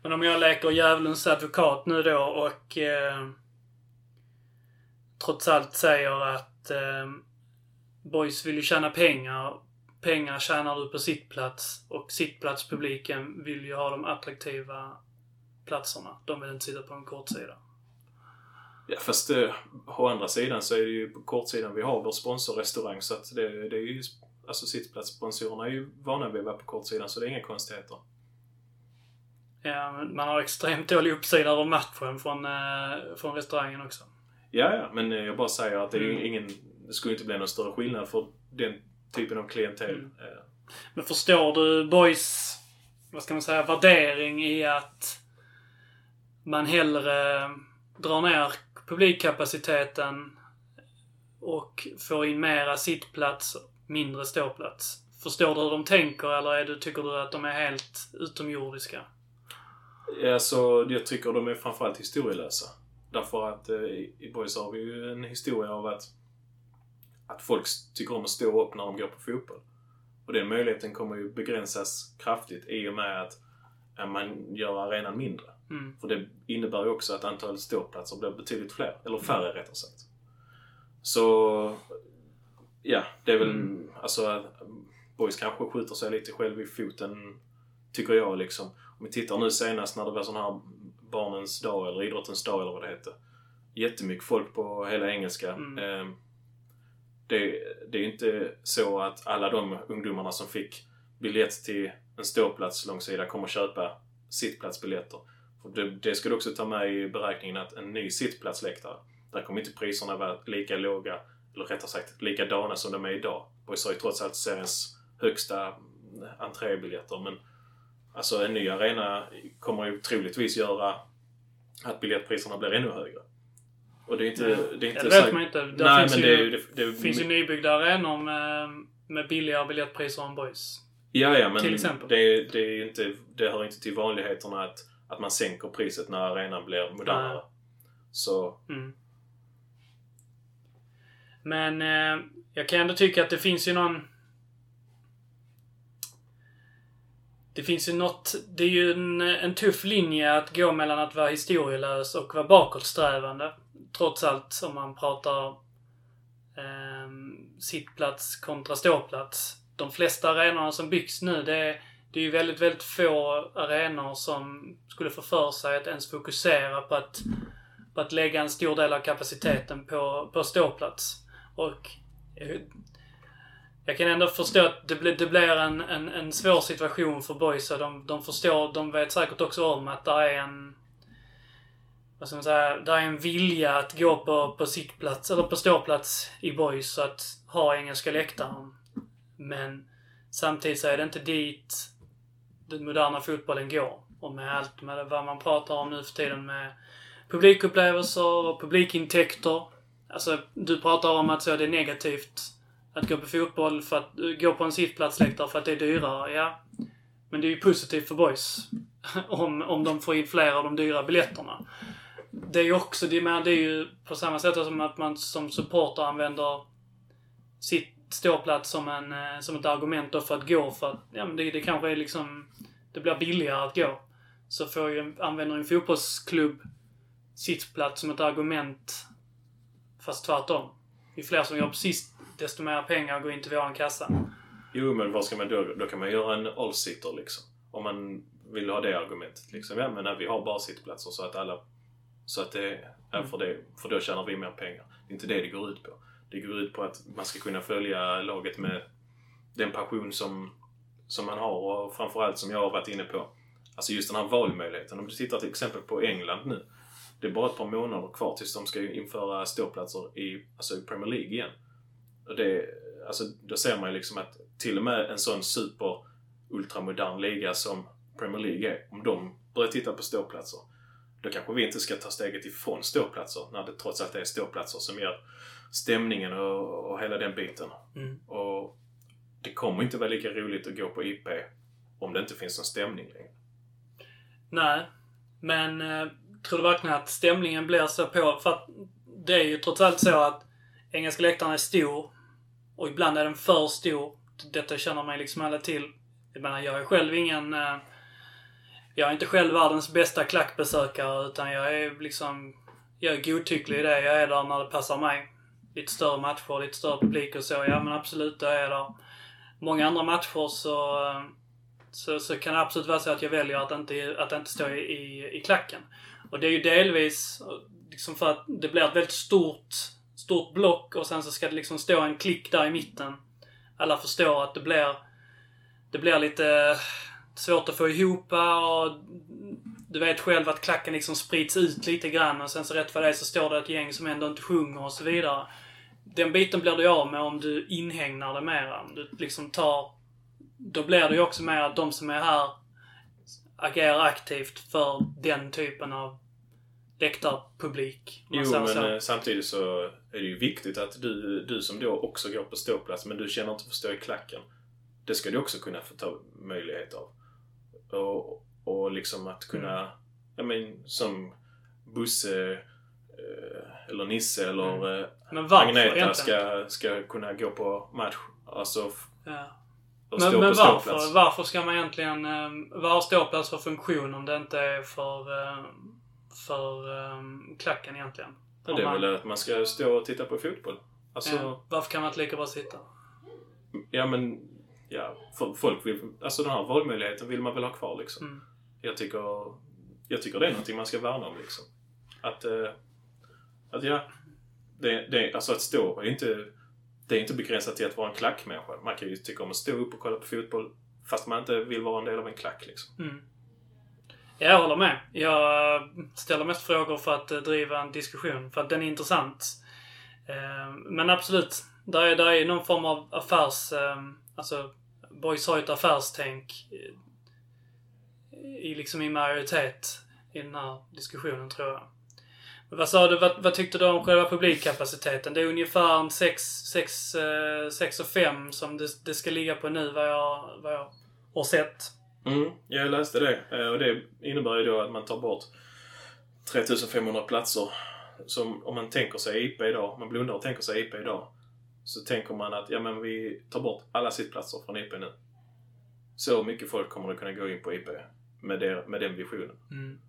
Men om jag leker djävulens advokat nu då och eh, trots allt säger att eh, Boys vill ju tjäna pengar. Pengar tjänar du på sittplats och sittplatspubliken vill ju ha de attraktiva platserna. De vill inte sitta på en kortsida. Ja, fast eh, å andra sidan så är det ju på kortsidan vi har vår sponsorrestaurang så att det, det är ju Alltså sittplatssponsorerna är ju vana vid att vara på kortsidan så det är inga konstigheter. Men man har extremt dålig uppsida över matchen från, eh, från restaurangen också. Ja, ja, men eh, jag bara säger att det är Mm. ingen... Det skulle inte bli någon större skillnad för den typen av klientel. Mm. Eh, Men förstår du Boys, vad ska man säga, värdering i att man hellre drar ner publikkapaciteten och får in mera sittplats, mindre ståplats? Förstår du hur de tänker eller är du, tycker du att de är helt utomjordiska? Ja, så jag tycker de är framförallt historielösa. Därför att eh, i Boys har vi ju en historia av att, att folk tycker om att stå upp när de går på fotboll. Och den möjligheten kommer ju begränsas kraftigt i och med att eh, man gör arenan mindre. Mm. För det innebär ju också att antalet ståplatser blir betydligt fler. Eller färre rättare sagt. Så... Ja, det är väl... Mm. Alltså... att Boys kanske skjuter sig lite själv i foten, tycker jag liksom. Om vi tittar nu senast när det var sån här barnens dag eller idrottens dag eller vad det heter. Jättemycket folk på hela engelska. Mm. Eh, det, det är inte så att alla de ungdomarna som fick biljett till en ståplats långsida kommer köpa sittplatsbiljetter. För det, det ska du också ta med i beräkningen att en ny sittplatsläktare, där kommer inte priserna vara lika låga, eller rättare sagt likadana som de är idag. Boys har ju trots allt seriens högsta entrébiljetter men alltså en ny arena kommer ju troligtvis göra att biljettpriserna blir ännu högre. Och det är inte... Det är inte det så- vet man inte. Där Nej, finns men det ju... Det, det, finns ju nybyggda arenor med, med billigare biljettpriser än Boys. Ja, ja, men Till exempel. Det, det, är inte, det hör inte till vanligheterna att, att man sänker priset när arenan blir modernare. Nej. Så, Mm. Men eh, jag kan ändå tycka att det finns ju någon... Det finns ju något... Det är ju en, en tuff linje att gå mellan att vara historielös och vara bakåtsträvande. Trots allt om man pratar eh, sittplats kontra ståplats. De flesta arenorna som byggs nu, det är, det är ju väldigt, väldigt få arenor som skulle få för sig att ens fokusera på att på att lägga en stor del av kapaciteten på, på ståplats. Och eh, jag kan ändå förstå att det, blir- det blir en, en, en svår situation för boys. och De, de förstår, de vet säkert också om att det är en vad ska man säga, där är en vilja att gå på, på sittplats, eller på ståplats i boys så att ha engelska läktaren. Men samtidigt så är det inte dit den moderna fotbollen går. Och med allt med vad man pratar om nu för tiden med publikupplevelser och publikintäkter. Alltså, du pratar om att så det är negativt att gå på fotboll för att gå på en sittplatsläktare för att det är dyrare. Ja. Men det är ju positivt för boys. om, om de får in fler av de dyra biljetterna. Det är ju också, det är, det är ju på samma sätt som att man som supporter använder sitt ståplats som, en, eh, som ett argument då för att gå för att, ja men det, det kanske är liksom, det blir billigare att gå. Så får ju, använder en fotbollsklubb sittplats som ett argument fast tvärtom. Ju fler som går sist, desto mer pengar går in till våran kassa. Jo, men vad ska man då? Då kan man göra en all-sitter liksom. Om man vill ha det argumentet. Liksom. Ja, men nej, vi har bara sittplatser så att alla... Så att det är för det. För då tjänar vi mer pengar. Det är inte det det går ut på. Det går ut på att man ska kunna följa laget med den passion som, som man har och framförallt som jag har varit inne på. Alltså just den här valmöjligheten. Om du tittar till exempel på England nu. Det är bara ett par månader kvar tills de ska införa ståplatser i, alltså i Premier League igen. Det, alltså, då ser man ju liksom att till och med en sån super ultramodern liga som Premier League är, om de börjar titta på ståplatser, då kanske vi inte ska ta steget ifrån ståplatser när det trots allt är ståplatser som ger stämningen och, och hela den biten. Mm. Och det kommer inte vara lika roligt att gå på IP om det inte finns någon stämning längre. Nej, men eh, tror du verkligen att stämningen blir så på? För att det är ju trots allt så att engelska läktaren är stor och ibland är den för stor. Detta känner man liksom alla till. Jag menar, jag är själv ingen... Eh, jag är inte själv världens bästa klackbesökare utan jag är liksom... Jag är godtycklig i det. Jag är där när det passar mig. Lite större matcher, lite större publik och så. Ja men absolut, då är jag där. Många andra matcher så, eh, så, så kan det absolut vara så att jag väljer att inte, att inte stå i, i, i klacken. Och det är ju delvis liksom för att det blir ett väldigt stort, stort block och sen så ska det liksom stå en klick där i mitten. Alla förstår att det blir, det blir lite eh, svårt att få ihop och du vet själv att klacken liksom sprids ut lite grann och sen så rätt för det så står det ett gäng som ändå inte sjunger och så vidare. Den biten blir du av med om du inhägnar det mera. Om du liksom tar... Då blir det ju också mer att de som är här agerar aktivt för den typen av läktarpublik. Jo, men så. eh, samtidigt så är det ju viktigt att du, du som då också går på ståplats, men du känner inte för att stå i klacken. Det ska du också kunna få ta möjlighet av. Och, och liksom att kunna, Mm. ja men som Busse eh, eller Nisse eller eh, Men Agneta ska, ska kunna gå på match. Alltså, Ja. och Men, men varför? Varför ska man egentligen... Vad har ståplats för funktion om det inte är för, för eh, klacken egentligen? Ja, det är man- väl att man ska stå och titta på fotboll. Alltså, ja. Varför kan man inte lika bra sitta? Ja men, ja, folk vill, alltså den här valmöjligheten vill man väl ha kvar liksom. Mm. Jag tycker, jag tycker det är någonting man ska värna om liksom. Att, eh, att ja, det, det, alltså att stå är inte, det är inte begränsat till att vara en klackmänniska. Man kan ju tycka om att stå upp och kolla på fotboll fast man inte vill vara en del av en klack liksom. Mm. Jag håller med. Jag ställer mest frågor för att eh, driva en diskussion, för att den är intressant. Ehm, men absolut, där är, där är någon form av affärs... Ehm, alltså, Boys har ju ett affärstänk eh, i- liksom i majoritet i den här diskussionen, tror jag. Men Vad sa du, vad, vad tyckte du om själva publikkapaciteten? Det är ungefär 6, 6, 6 och 5 som det, det ska ligga på nu, vad jag, vad jag har sett. Mm, jag läste det. Eh, Och det innebär ju då att man tar bort 3500 platser. Som om man tänker sig IP idag, om man blundar och tänker sig IP idag. Så tänker man att ja, men vi tar bort alla sittplatser från IP nu. Så mycket folk kommer att kunna gå in på IP med, det, med den visionen. Mm.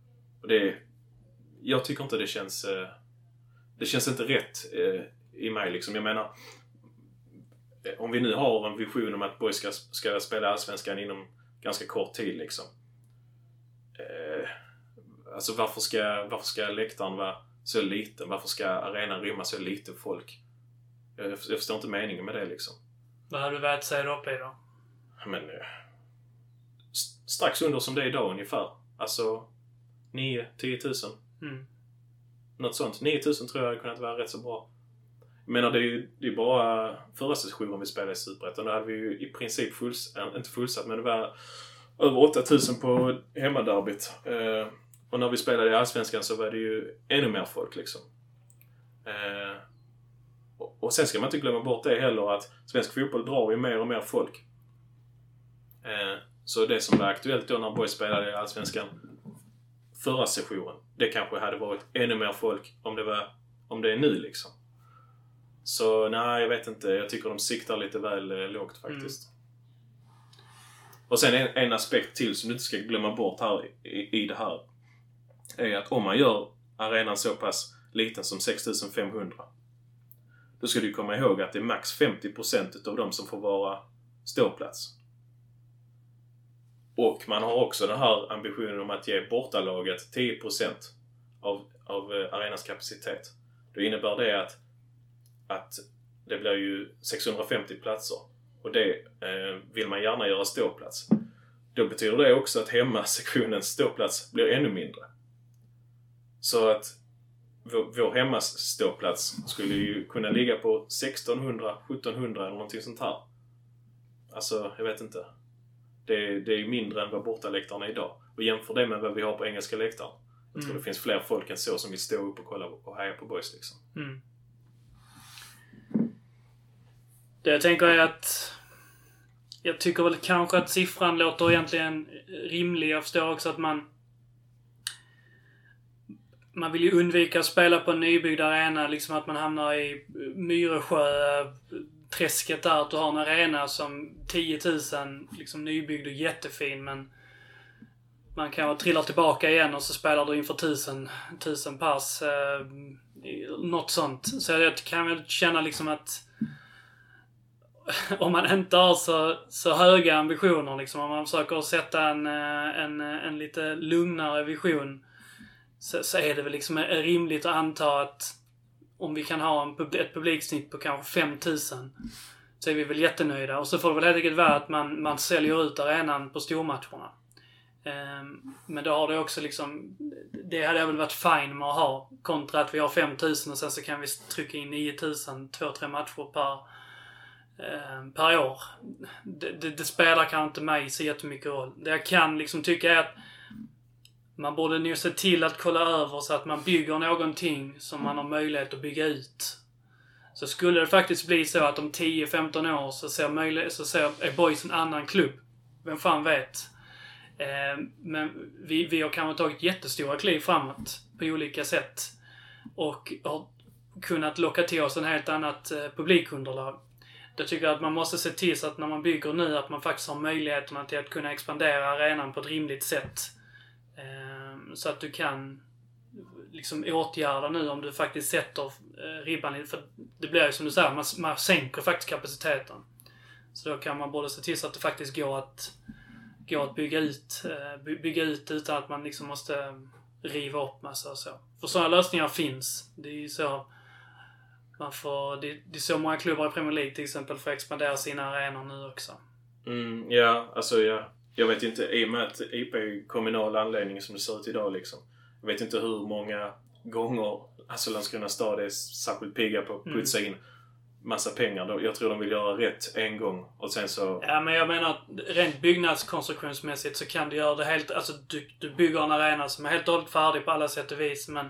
Och det, jag tycker inte det känns... eh, Det känns inte rätt eh, i mig liksom. Jag menar, om vi nu har en vision om att Boys ska, ska spela Allsvenskan inom ganska kort tid liksom. Eh, alltså varför ska, varför ska läktaren vara så liten? Varför ska arenan rymma så lite folk? Jag, jag förstår inte meningen med det liksom. Vad hade du velat i då? Men... eh, st- Strax under som det är idag ungefär. Alltså 9-10 tusen. Mm. Något sånt. 9000 tror jag hade kunnat vara rätt så bra. Jag menar, det är ju det är bara förra sessionen vi spelade i Superettan. Då hade vi ju i princip fulls, eh, inte fullsatt, men det var över 8000 på hemmaderbyt. Eh, och när vi spelade i Allsvenskan så var det ju ännu mer folk liksom. Eh, och, och sen ska man inte glömma bort det heller att svensk fotboll drar ju mer och mer folk. Eh, så det som var aktuellt då när Boys spelade i Allsvenskan förra sessionen, det kanske hade varit ännu mer folk om det var om det är nu liksom. Så nej, jag vet inte. Jag tycker de siktar lite väl eh, lågt faktiskt. Och sen en, en aspekt till som du inte ska glömma bort här i, i det här. Är att om man gör arenan så pass liten som 6500. Då ska du komma ihåg att det är max 50% utav dem som får vara ståplats. Och man har också den här ambitionen om att ge bortalaget 10% av, av eh, arenans kapacitet. Då innebär det att, att det blir ju 650 platser. Och det eh, vill man gärna göra ståplats. Då betyder det också att hemmasektionens ståplats blir ännu mindre. Så att vår, vår hemmaståplats skulle ju kunna ligga på 1600, 1700 eller någonting sånt här. Alltså, jag vet inte. Det, det är mindre än vad bortaläktarna är idag. Och jämför det med vad vi har på engelska läktaren. Jag tror Mm. det finns fler folk än så som vill stå upp och kolla och heja på boys liksom. Mm. Det jag tänker är att... Jag tycker väl kanske att siffran låter egentligen rimlig. Jag förstår också att man... Man vill ju undvika att spela på en nybyggd arena, liksom att man hamnar i Myresjö-träsket där. Att du har en arena som 10 000, liksom nybyggd och jättefin, men man kan trillar tillbaka igen och så spelar du inför tusen, tusen pass. Eh, något sånt. Så jag kan väl känna liksom att om man inte har så, så höga ambitioner, liksom, om man försöker sätta en, eh, en, eh, en lite lugnare vision, så, så är det väl liksom rimligt att anta att om vi kan ha en, ett publiksnitt på kanske 5000 så är vi väl jättenöjda. Och så får det väl helt enkelt vara att man, man säljer ut arenan på stormatcherna. Ehm, men då har det också liksom... Det hade jag väl varit fine med att ha. Kontra att vi har 5000 och sen så kan vi trycka in 9000 två, tre matcher per, eh, per år. Det, det, det spelar kanske inte mig så jättemycket roll. Det jag kan liksom tycka är att man borde nog se till att kolla över så att man bygger någonting som man har möjlighet att bygga ut. Så skulle det faktiskt bli så att om 10-15 år så ser, möjlighet, så ser är Boys en annan klubb. Vem fan vet? Eh, men vi, vi har kanske tagit jättestora kliv framåt på olika sätt. Och har kunnat locka till oss en helt annat eh, publikunderlag. Jag tycker att man måste se till så att när man bygger nu att man faktiskt har möjligheterna till att kunna expandera arenan på ett rimligt sätt. Ehm, så att du kan liksom åtgärda nu om du faktiskt sätter eh, ribban lite. För det blir ju som du säger, man, man sänker faktiskt kapaciteten. Så då kan man både se till så att det faktiskt går att, går att bygga, ut, eh, bygga ut utan att man liksom måste riva upp massa och så. För sådana lösningar finns. Det är ju så man får, det, det är så många klubbar i Premier League till exempel får expandera sina arenor nu också. Mm, ja, alltså ja. Jag vet inte, i och med att IP är kommunal anläggning som det ser ut idag liksom. Jag vet inte hur många gånger alltså Landskrona stad är särskilt pigga på att putsa in massa pengar. Jag tror de vill göra rätt en gång och sen så... Ja, men jag menar att rent byggnadskonstruktionsmässigt så kan du göra det helt... Alltså du, du bygger en arena som är helt och hållet färdig på alla sätt och vis, men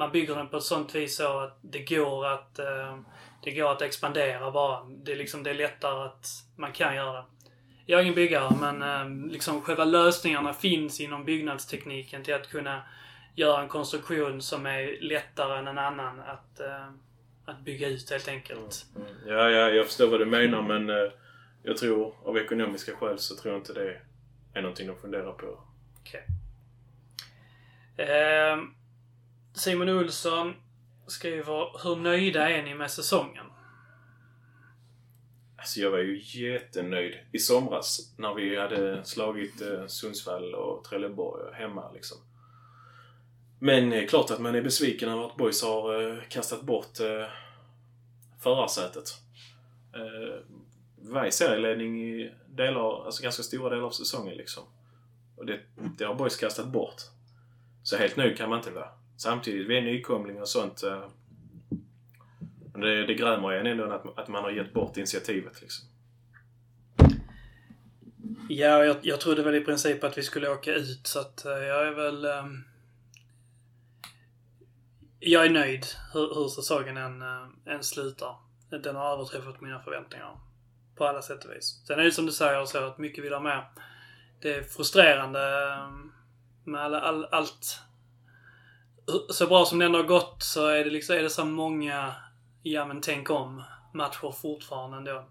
man bygger den på ett sånt vis så att det går att... Eh, det går att expandera bara. Det är liksom, det är lättare att man kan göra det. Jag är ingen byggare, men eh, liksom själva lösningarna finns inom byggnadstekniken till att kunna göra en konstruktion som är lättare än en annan att, eh, att bygga ut helt enkelt. Mm, Ja, ja, jag förstår vad du menar men eh, jag tror av ekonomiska skäl så tror jag inte det är någonting de funderar på. Okej. Ehm, Simon Olsson skriver Hur nöjda är ni med säsongen? Alltså jag var ju jättenöjd i somras när vi hade slagit eh, Sundsvall och Trelleborg hemma liksom. Men det är klart att man är besviken över att Boys har eh, kastat bort förarsätet. Varje var i serieledning i delar, alltså ganska stora delar av säsongen liksom. Och det, det har Boys kastat bort. Så helt nöjd kan man inte vara samtidigt, vi är nykomlingar och sånt. Eh, men det, det grämer en ändå att, att man har gett bort initiativet liksom. Ja, jag, jag trodde väl i princip att vi skulle åka ut så att eh, jag är väl... Um, jag är nöjd hur, hur säsongen än, eh, än slutar. Den har överträffat mina förväntningar. På alla sätt och vis. Sen är det som du säger så att mycket vill ha mer. Det är frustrerande ehm, med alla, all, allt. Så bra som det ändå har gått så är det liksom är det så många ja men tänk om matcher fortfarande ändå.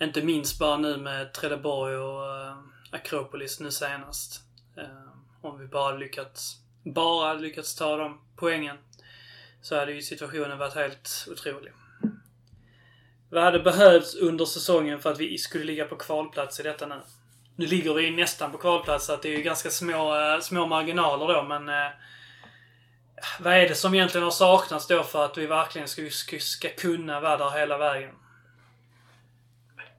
Inte minst bara nu med Trelleborg och uh, Akropolis nu senast. Uh, om vi bara lyckats, bara lyckats ta de poängen så hade ju situationen varit helt otrolig. Vad hade behövts under säsongen för att vi skulle ligga på kvalplats i detta nu? Nu ligger vi nästan på kvalplats så att det är ju ganska små, uh, små marginaler då men uh, vad är det som egentligen har saknats då för att vi verkligen ska, ska, kunna vara där hela vägen?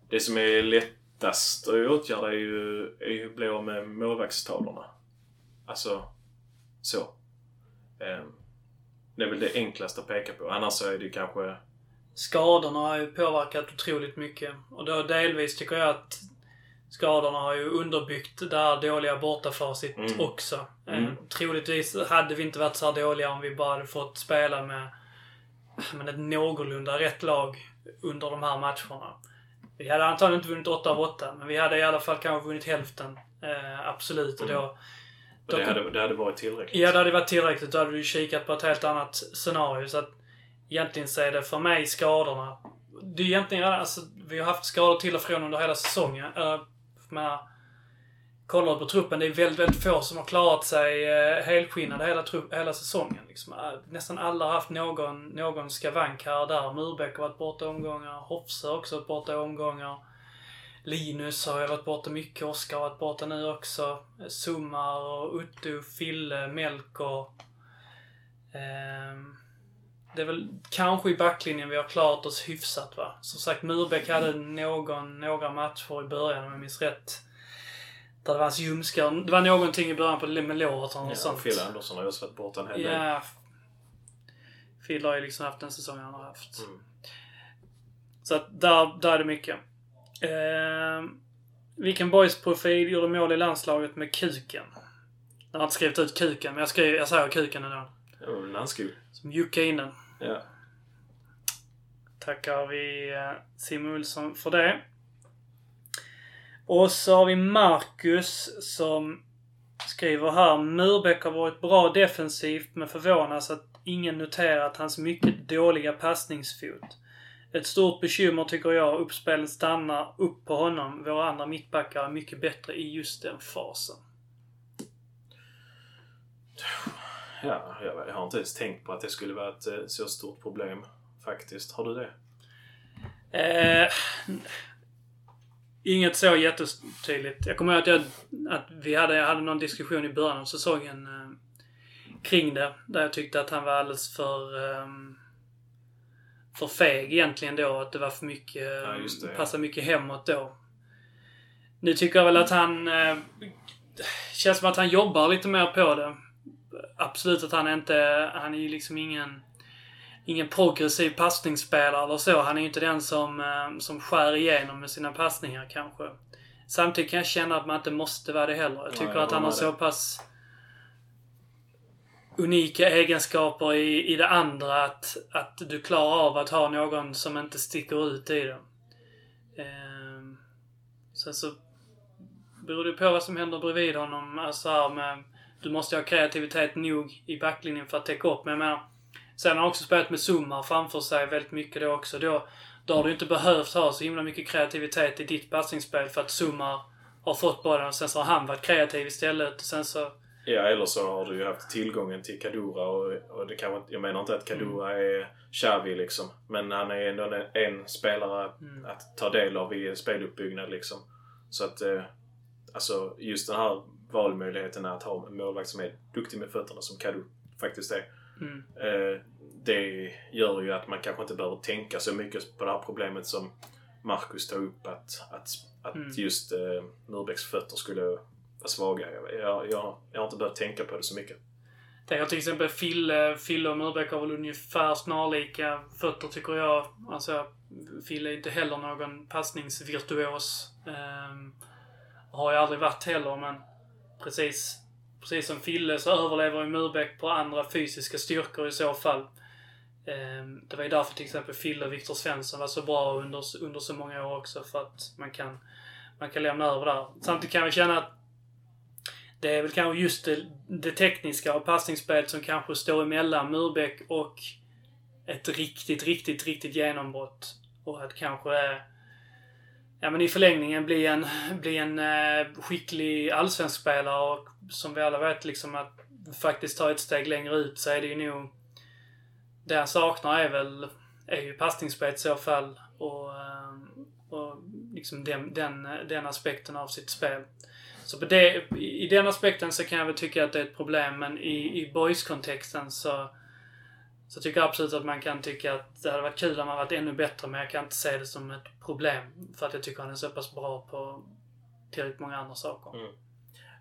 Det som är lättast att åtgärda är ju, är ju att bli av med målvaktstavlorna. Alltså, så. Ehm, Det är väl det enklaste att peka på. Annars så är det ju kanske... Skadorna har ju påverkat otroligt mycket. Och då delvis tycker jag att skadorna har ju underbyggt det här dåliga bortafacit Mm. också. Mm. Eh, troligtvis hade vi inte varit så här dåliga om vi bara hade fått spela med men ett någorlunda rätt lag under de här matcherna. Vi hade antagligen inte vunnit 8 av 8, men vi hade i alla fall kanske vunnit hälften. Eh, absolut. Och då, Mm. Och då det hade, det hade varit tillräckligt. Ja, det hade varit tillräckligt. Då hade du kikat på ett helt annat scenario. Så att egentligen så är det för mig skadorna. Det är egentligen, alltså, vi har haft skador till och från under hela säsongen. Uh, men, kollar du på truppen, det är väldigt, väldigt få som har klarat sig eh, helskinnade hela, hela säsongen. Liksom. Eh, nästan alla har haft någon, någon skavank här och där. Murbeck har varit borta omgångar. Hofse har också varit borta omgångar. Linus har ju varit borta mycket. Oskar har varit borta nu också. Summar och Uttu, Fille, Melker. Ehm, det är väl kanske i backlinjen vi har klarat oss hyfsat va. Som sagt, Murbeck hade någon, några matcher i början om jag minns rätt. Där det var hans ljumskar. Det var någonting i början på med låret och Ja, sånt. Phil Andersson har ju också varit borta en hel del. Ja. Phil har ju liksom haft den säsongen han har haft. Mm. Så att där, där är det mycket. Ehm, vilken boys-profil gjorde mål i landslaget med kuken? Jag har inte skrivit ut kuken, men jag, skriver, jag säger kuken ändå. Landskog. Som juckade in den. Ja. Tackar vi eh, Simon Olsson för det. Och så har vi Marcus som skriver här. Murbeck har varit bra defensivt men förvånas att ingen noterat hans mycket dåliga passningsfot. Ett stort bekymmer tycker jag. Uppspelen stannar upp på honom. Våra andra mittbackar är mycket bättre i just den fasen. Ja, jag, har inte ens tänkt på att det skulle vara ett eh, så stort problem. Faktiskt. Har du det? Eh, inget så jättetydligt. Jag kommer ihåg att, jag, att vi hade, jag hade någon diskussion i början av säsongen eh, kring det. Där jag tyckte att han var alldeles för eh, för feg egentligen då. Att det var för mycket, Ja, just det, ja. passade mycket hemåt då. Nu tycker jag väl att han... Eh, känns som att han jobbar lite mer på det. Absolut att han inte... Han är ju liksom ingen ingen progressiv passningsspelare eller så. Han är ju inte den som, eh, som skär igenom med sina passningar kanske. Samtidigt kan jag känna att man inte måste vara det heller. Jag tycker Nej, jag att han har håller så pass unika egenskaper i, i det andra att, att du klarar av att ha någon som inte sticker ut i det. Ehm, sen så beror det på vad som händer bredvid honom. Alltså här med, du måste ha kreativitet nog i backlinjen för att täcka upp. Men jag menar, sen har han också spelat med Summar framför sig väldigt mycket då också. Då, då har du inte behövt ha så himla mycket kreativitet i ditt passningsspel för att Summar har fått bollen och sen så har han varit kreativ istället. Och sen så... Ja, eller så har du ju haft tillgången till Kadura och, och det kan, jag menar inte att Kadura är Xavi liksom. Men han är ändå en, en spelare att, Mm. att ta del av i speluppbyggnad liksom. Så att, eh, alltså just den här valmöjligheten att ha en målvakt som är duktig med fötterna som Kadu faktiskt är. Mm, Eh, det gör ju att man kanske inte behöver tänka så mycket på det här problemet som Marcus tar upp att, att, att Mm. just eh, Murbäcks fötter skulle vara svaga. Jag, jag, jag, jag har inte behövt tänka på det så mycket. tänker till exempel Fille, Fille och Murbeck har väl ungefär snarlika fötter tycker jag. Alltså, Fille är inte heller någon passningsvirtuos. Um, har ju aldrig varit heller, men precis, precis som Fille så överlever ju Murbeck på andra fysiska styrkor i så fall. Ehm, det var ju därför till exempel Fille och Viktor Svensson var så bra under, under så många år också, för att man kan, man kan lämna över där. Samtidigt kan jag känna att det är väl kanske just det, det tekniska och passningsspelet som kanske står emellan Murbeck och ett riktigt, riktigt, riktigt genombrott. Och att kanske ja, men i förlängningen bli en, bli en eh, skicklig allsvensk spelare och som vi alla vet liksom att faktiskt ta ett steg längre ut så är det ju nog... Det han saknar är väl är ju passningsspel i så fall och, eh, och liksom den, den, den aspekten av sitt spel. Så på det, i den aspekten så kan jag väl tycka att det är ett problem, men i, i boys-kontexten så, så tycker jag absolut att man kan tycka att det hade varit kul om man varit ännu bättre, men jag kan inte se det som ett problem. För att jag tycker han är så pass bra på tillräckligt många andra saker. Mm.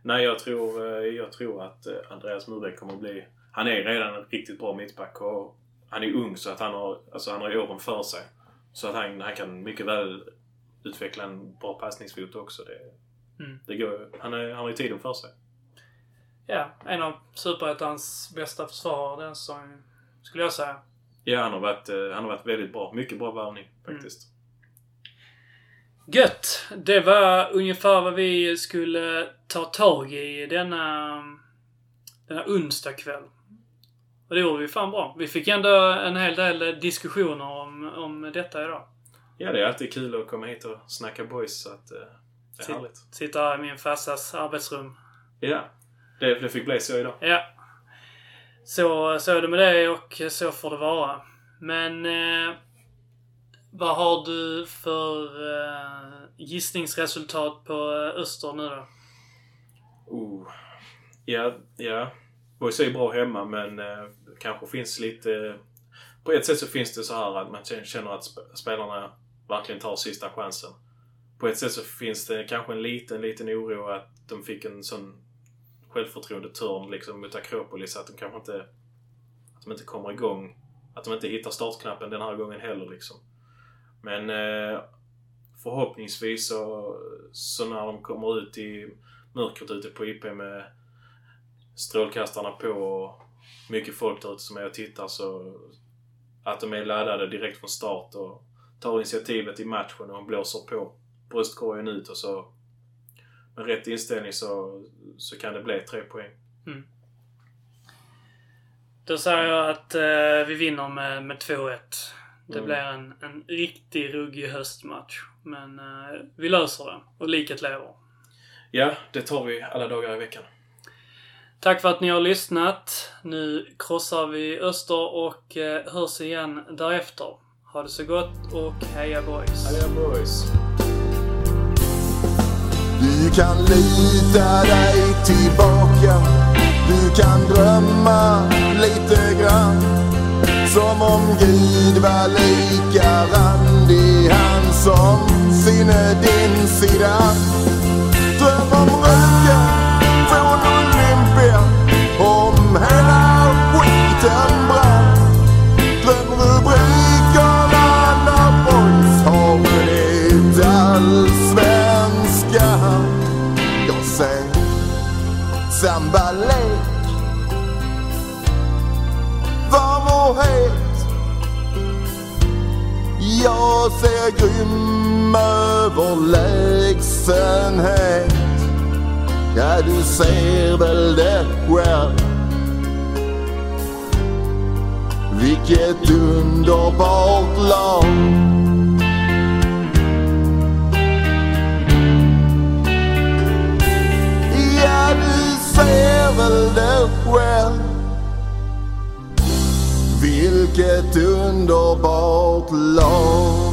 Nej, jag tror, eh, jag tror att eh, Andreas Murbeck kommer att bli... Han är redan en riktigt bra mittback och han är ung så att han har, alltså han har åren för sig. Så att han, han kan mycket väl utveckla en bra passningsfot också. Det, Mm. det går Han, är, han har ju tiden för sig. Ja, en av Superettans bästa försvarare den säsongen, skulle jag säga. Ja, han har varit, eh, han har varit väldigt bra. Mycket bra värvning faktiskt. Mm. Gött! Det var ungefär vad vi skulle ta tag i denna, denna onsdag kväll. Och det gjorde vi fan bra. Vi fick ändå en hel del diskussioner om, om detta idag. Ja, det är alltid kul att komma hit och snacka boys. Så att, eh, det är Sitt- härligt. Sitta i min farsas arbetsrum. Ja, det, det fick bli så idag. Ja. Så, så är det med det och så får det vara. Men eh, vad har du för eh, gissningsresultat på eh, Öster nu då? Oh. Ja, ja. Boys är bra hemma men eh, kanske finns lite... På ett sätt så finns det så här att man känner att sp- spelarna verkligen tar sista chansen. På ett sätt så finns det kanske en liten, liten oro att de fick en sån självförtroende-turn liksom mot Akropolis. Att de kanske inte... Att de inte kommer igång. Att de inte hittar startknappen den här gången heller liksom. Men eh, förhoppningsvis så, så när de kommer ut i mörkret ute på IP med strålkastarna på och mycket folk där ute som är och tittar så att de är laddade direkt från start och tar initiativet i matchen och blåser på bröstkorgen ut och så med rätt inställning så, så kan det bli tre poäng. Då säger jag att eh, vi vinner med, med 2-1. Det Mm. blir en, en riktig ruggig höstmatch. Men eh, vi löser det. Och liket lever. Ja, det tar vi alla dagar i veckan. Tack för att ni har lyssnat. Nu krossar vi Öster och eh, hörs igen därefter. Ha det så gott och heja boys! Adjö boys! Du kan lita dig tillbaka. Du kan drömma lite grann Som om Gud var lika randig Han som sinne din sida. Dröm om röken. Sambalek Varm och het? Jag ser grym överlägsenhet. Ja, du ser väl det själv Vilket underbart lag. Ja, du ser väl det själv Vilket underbart lag.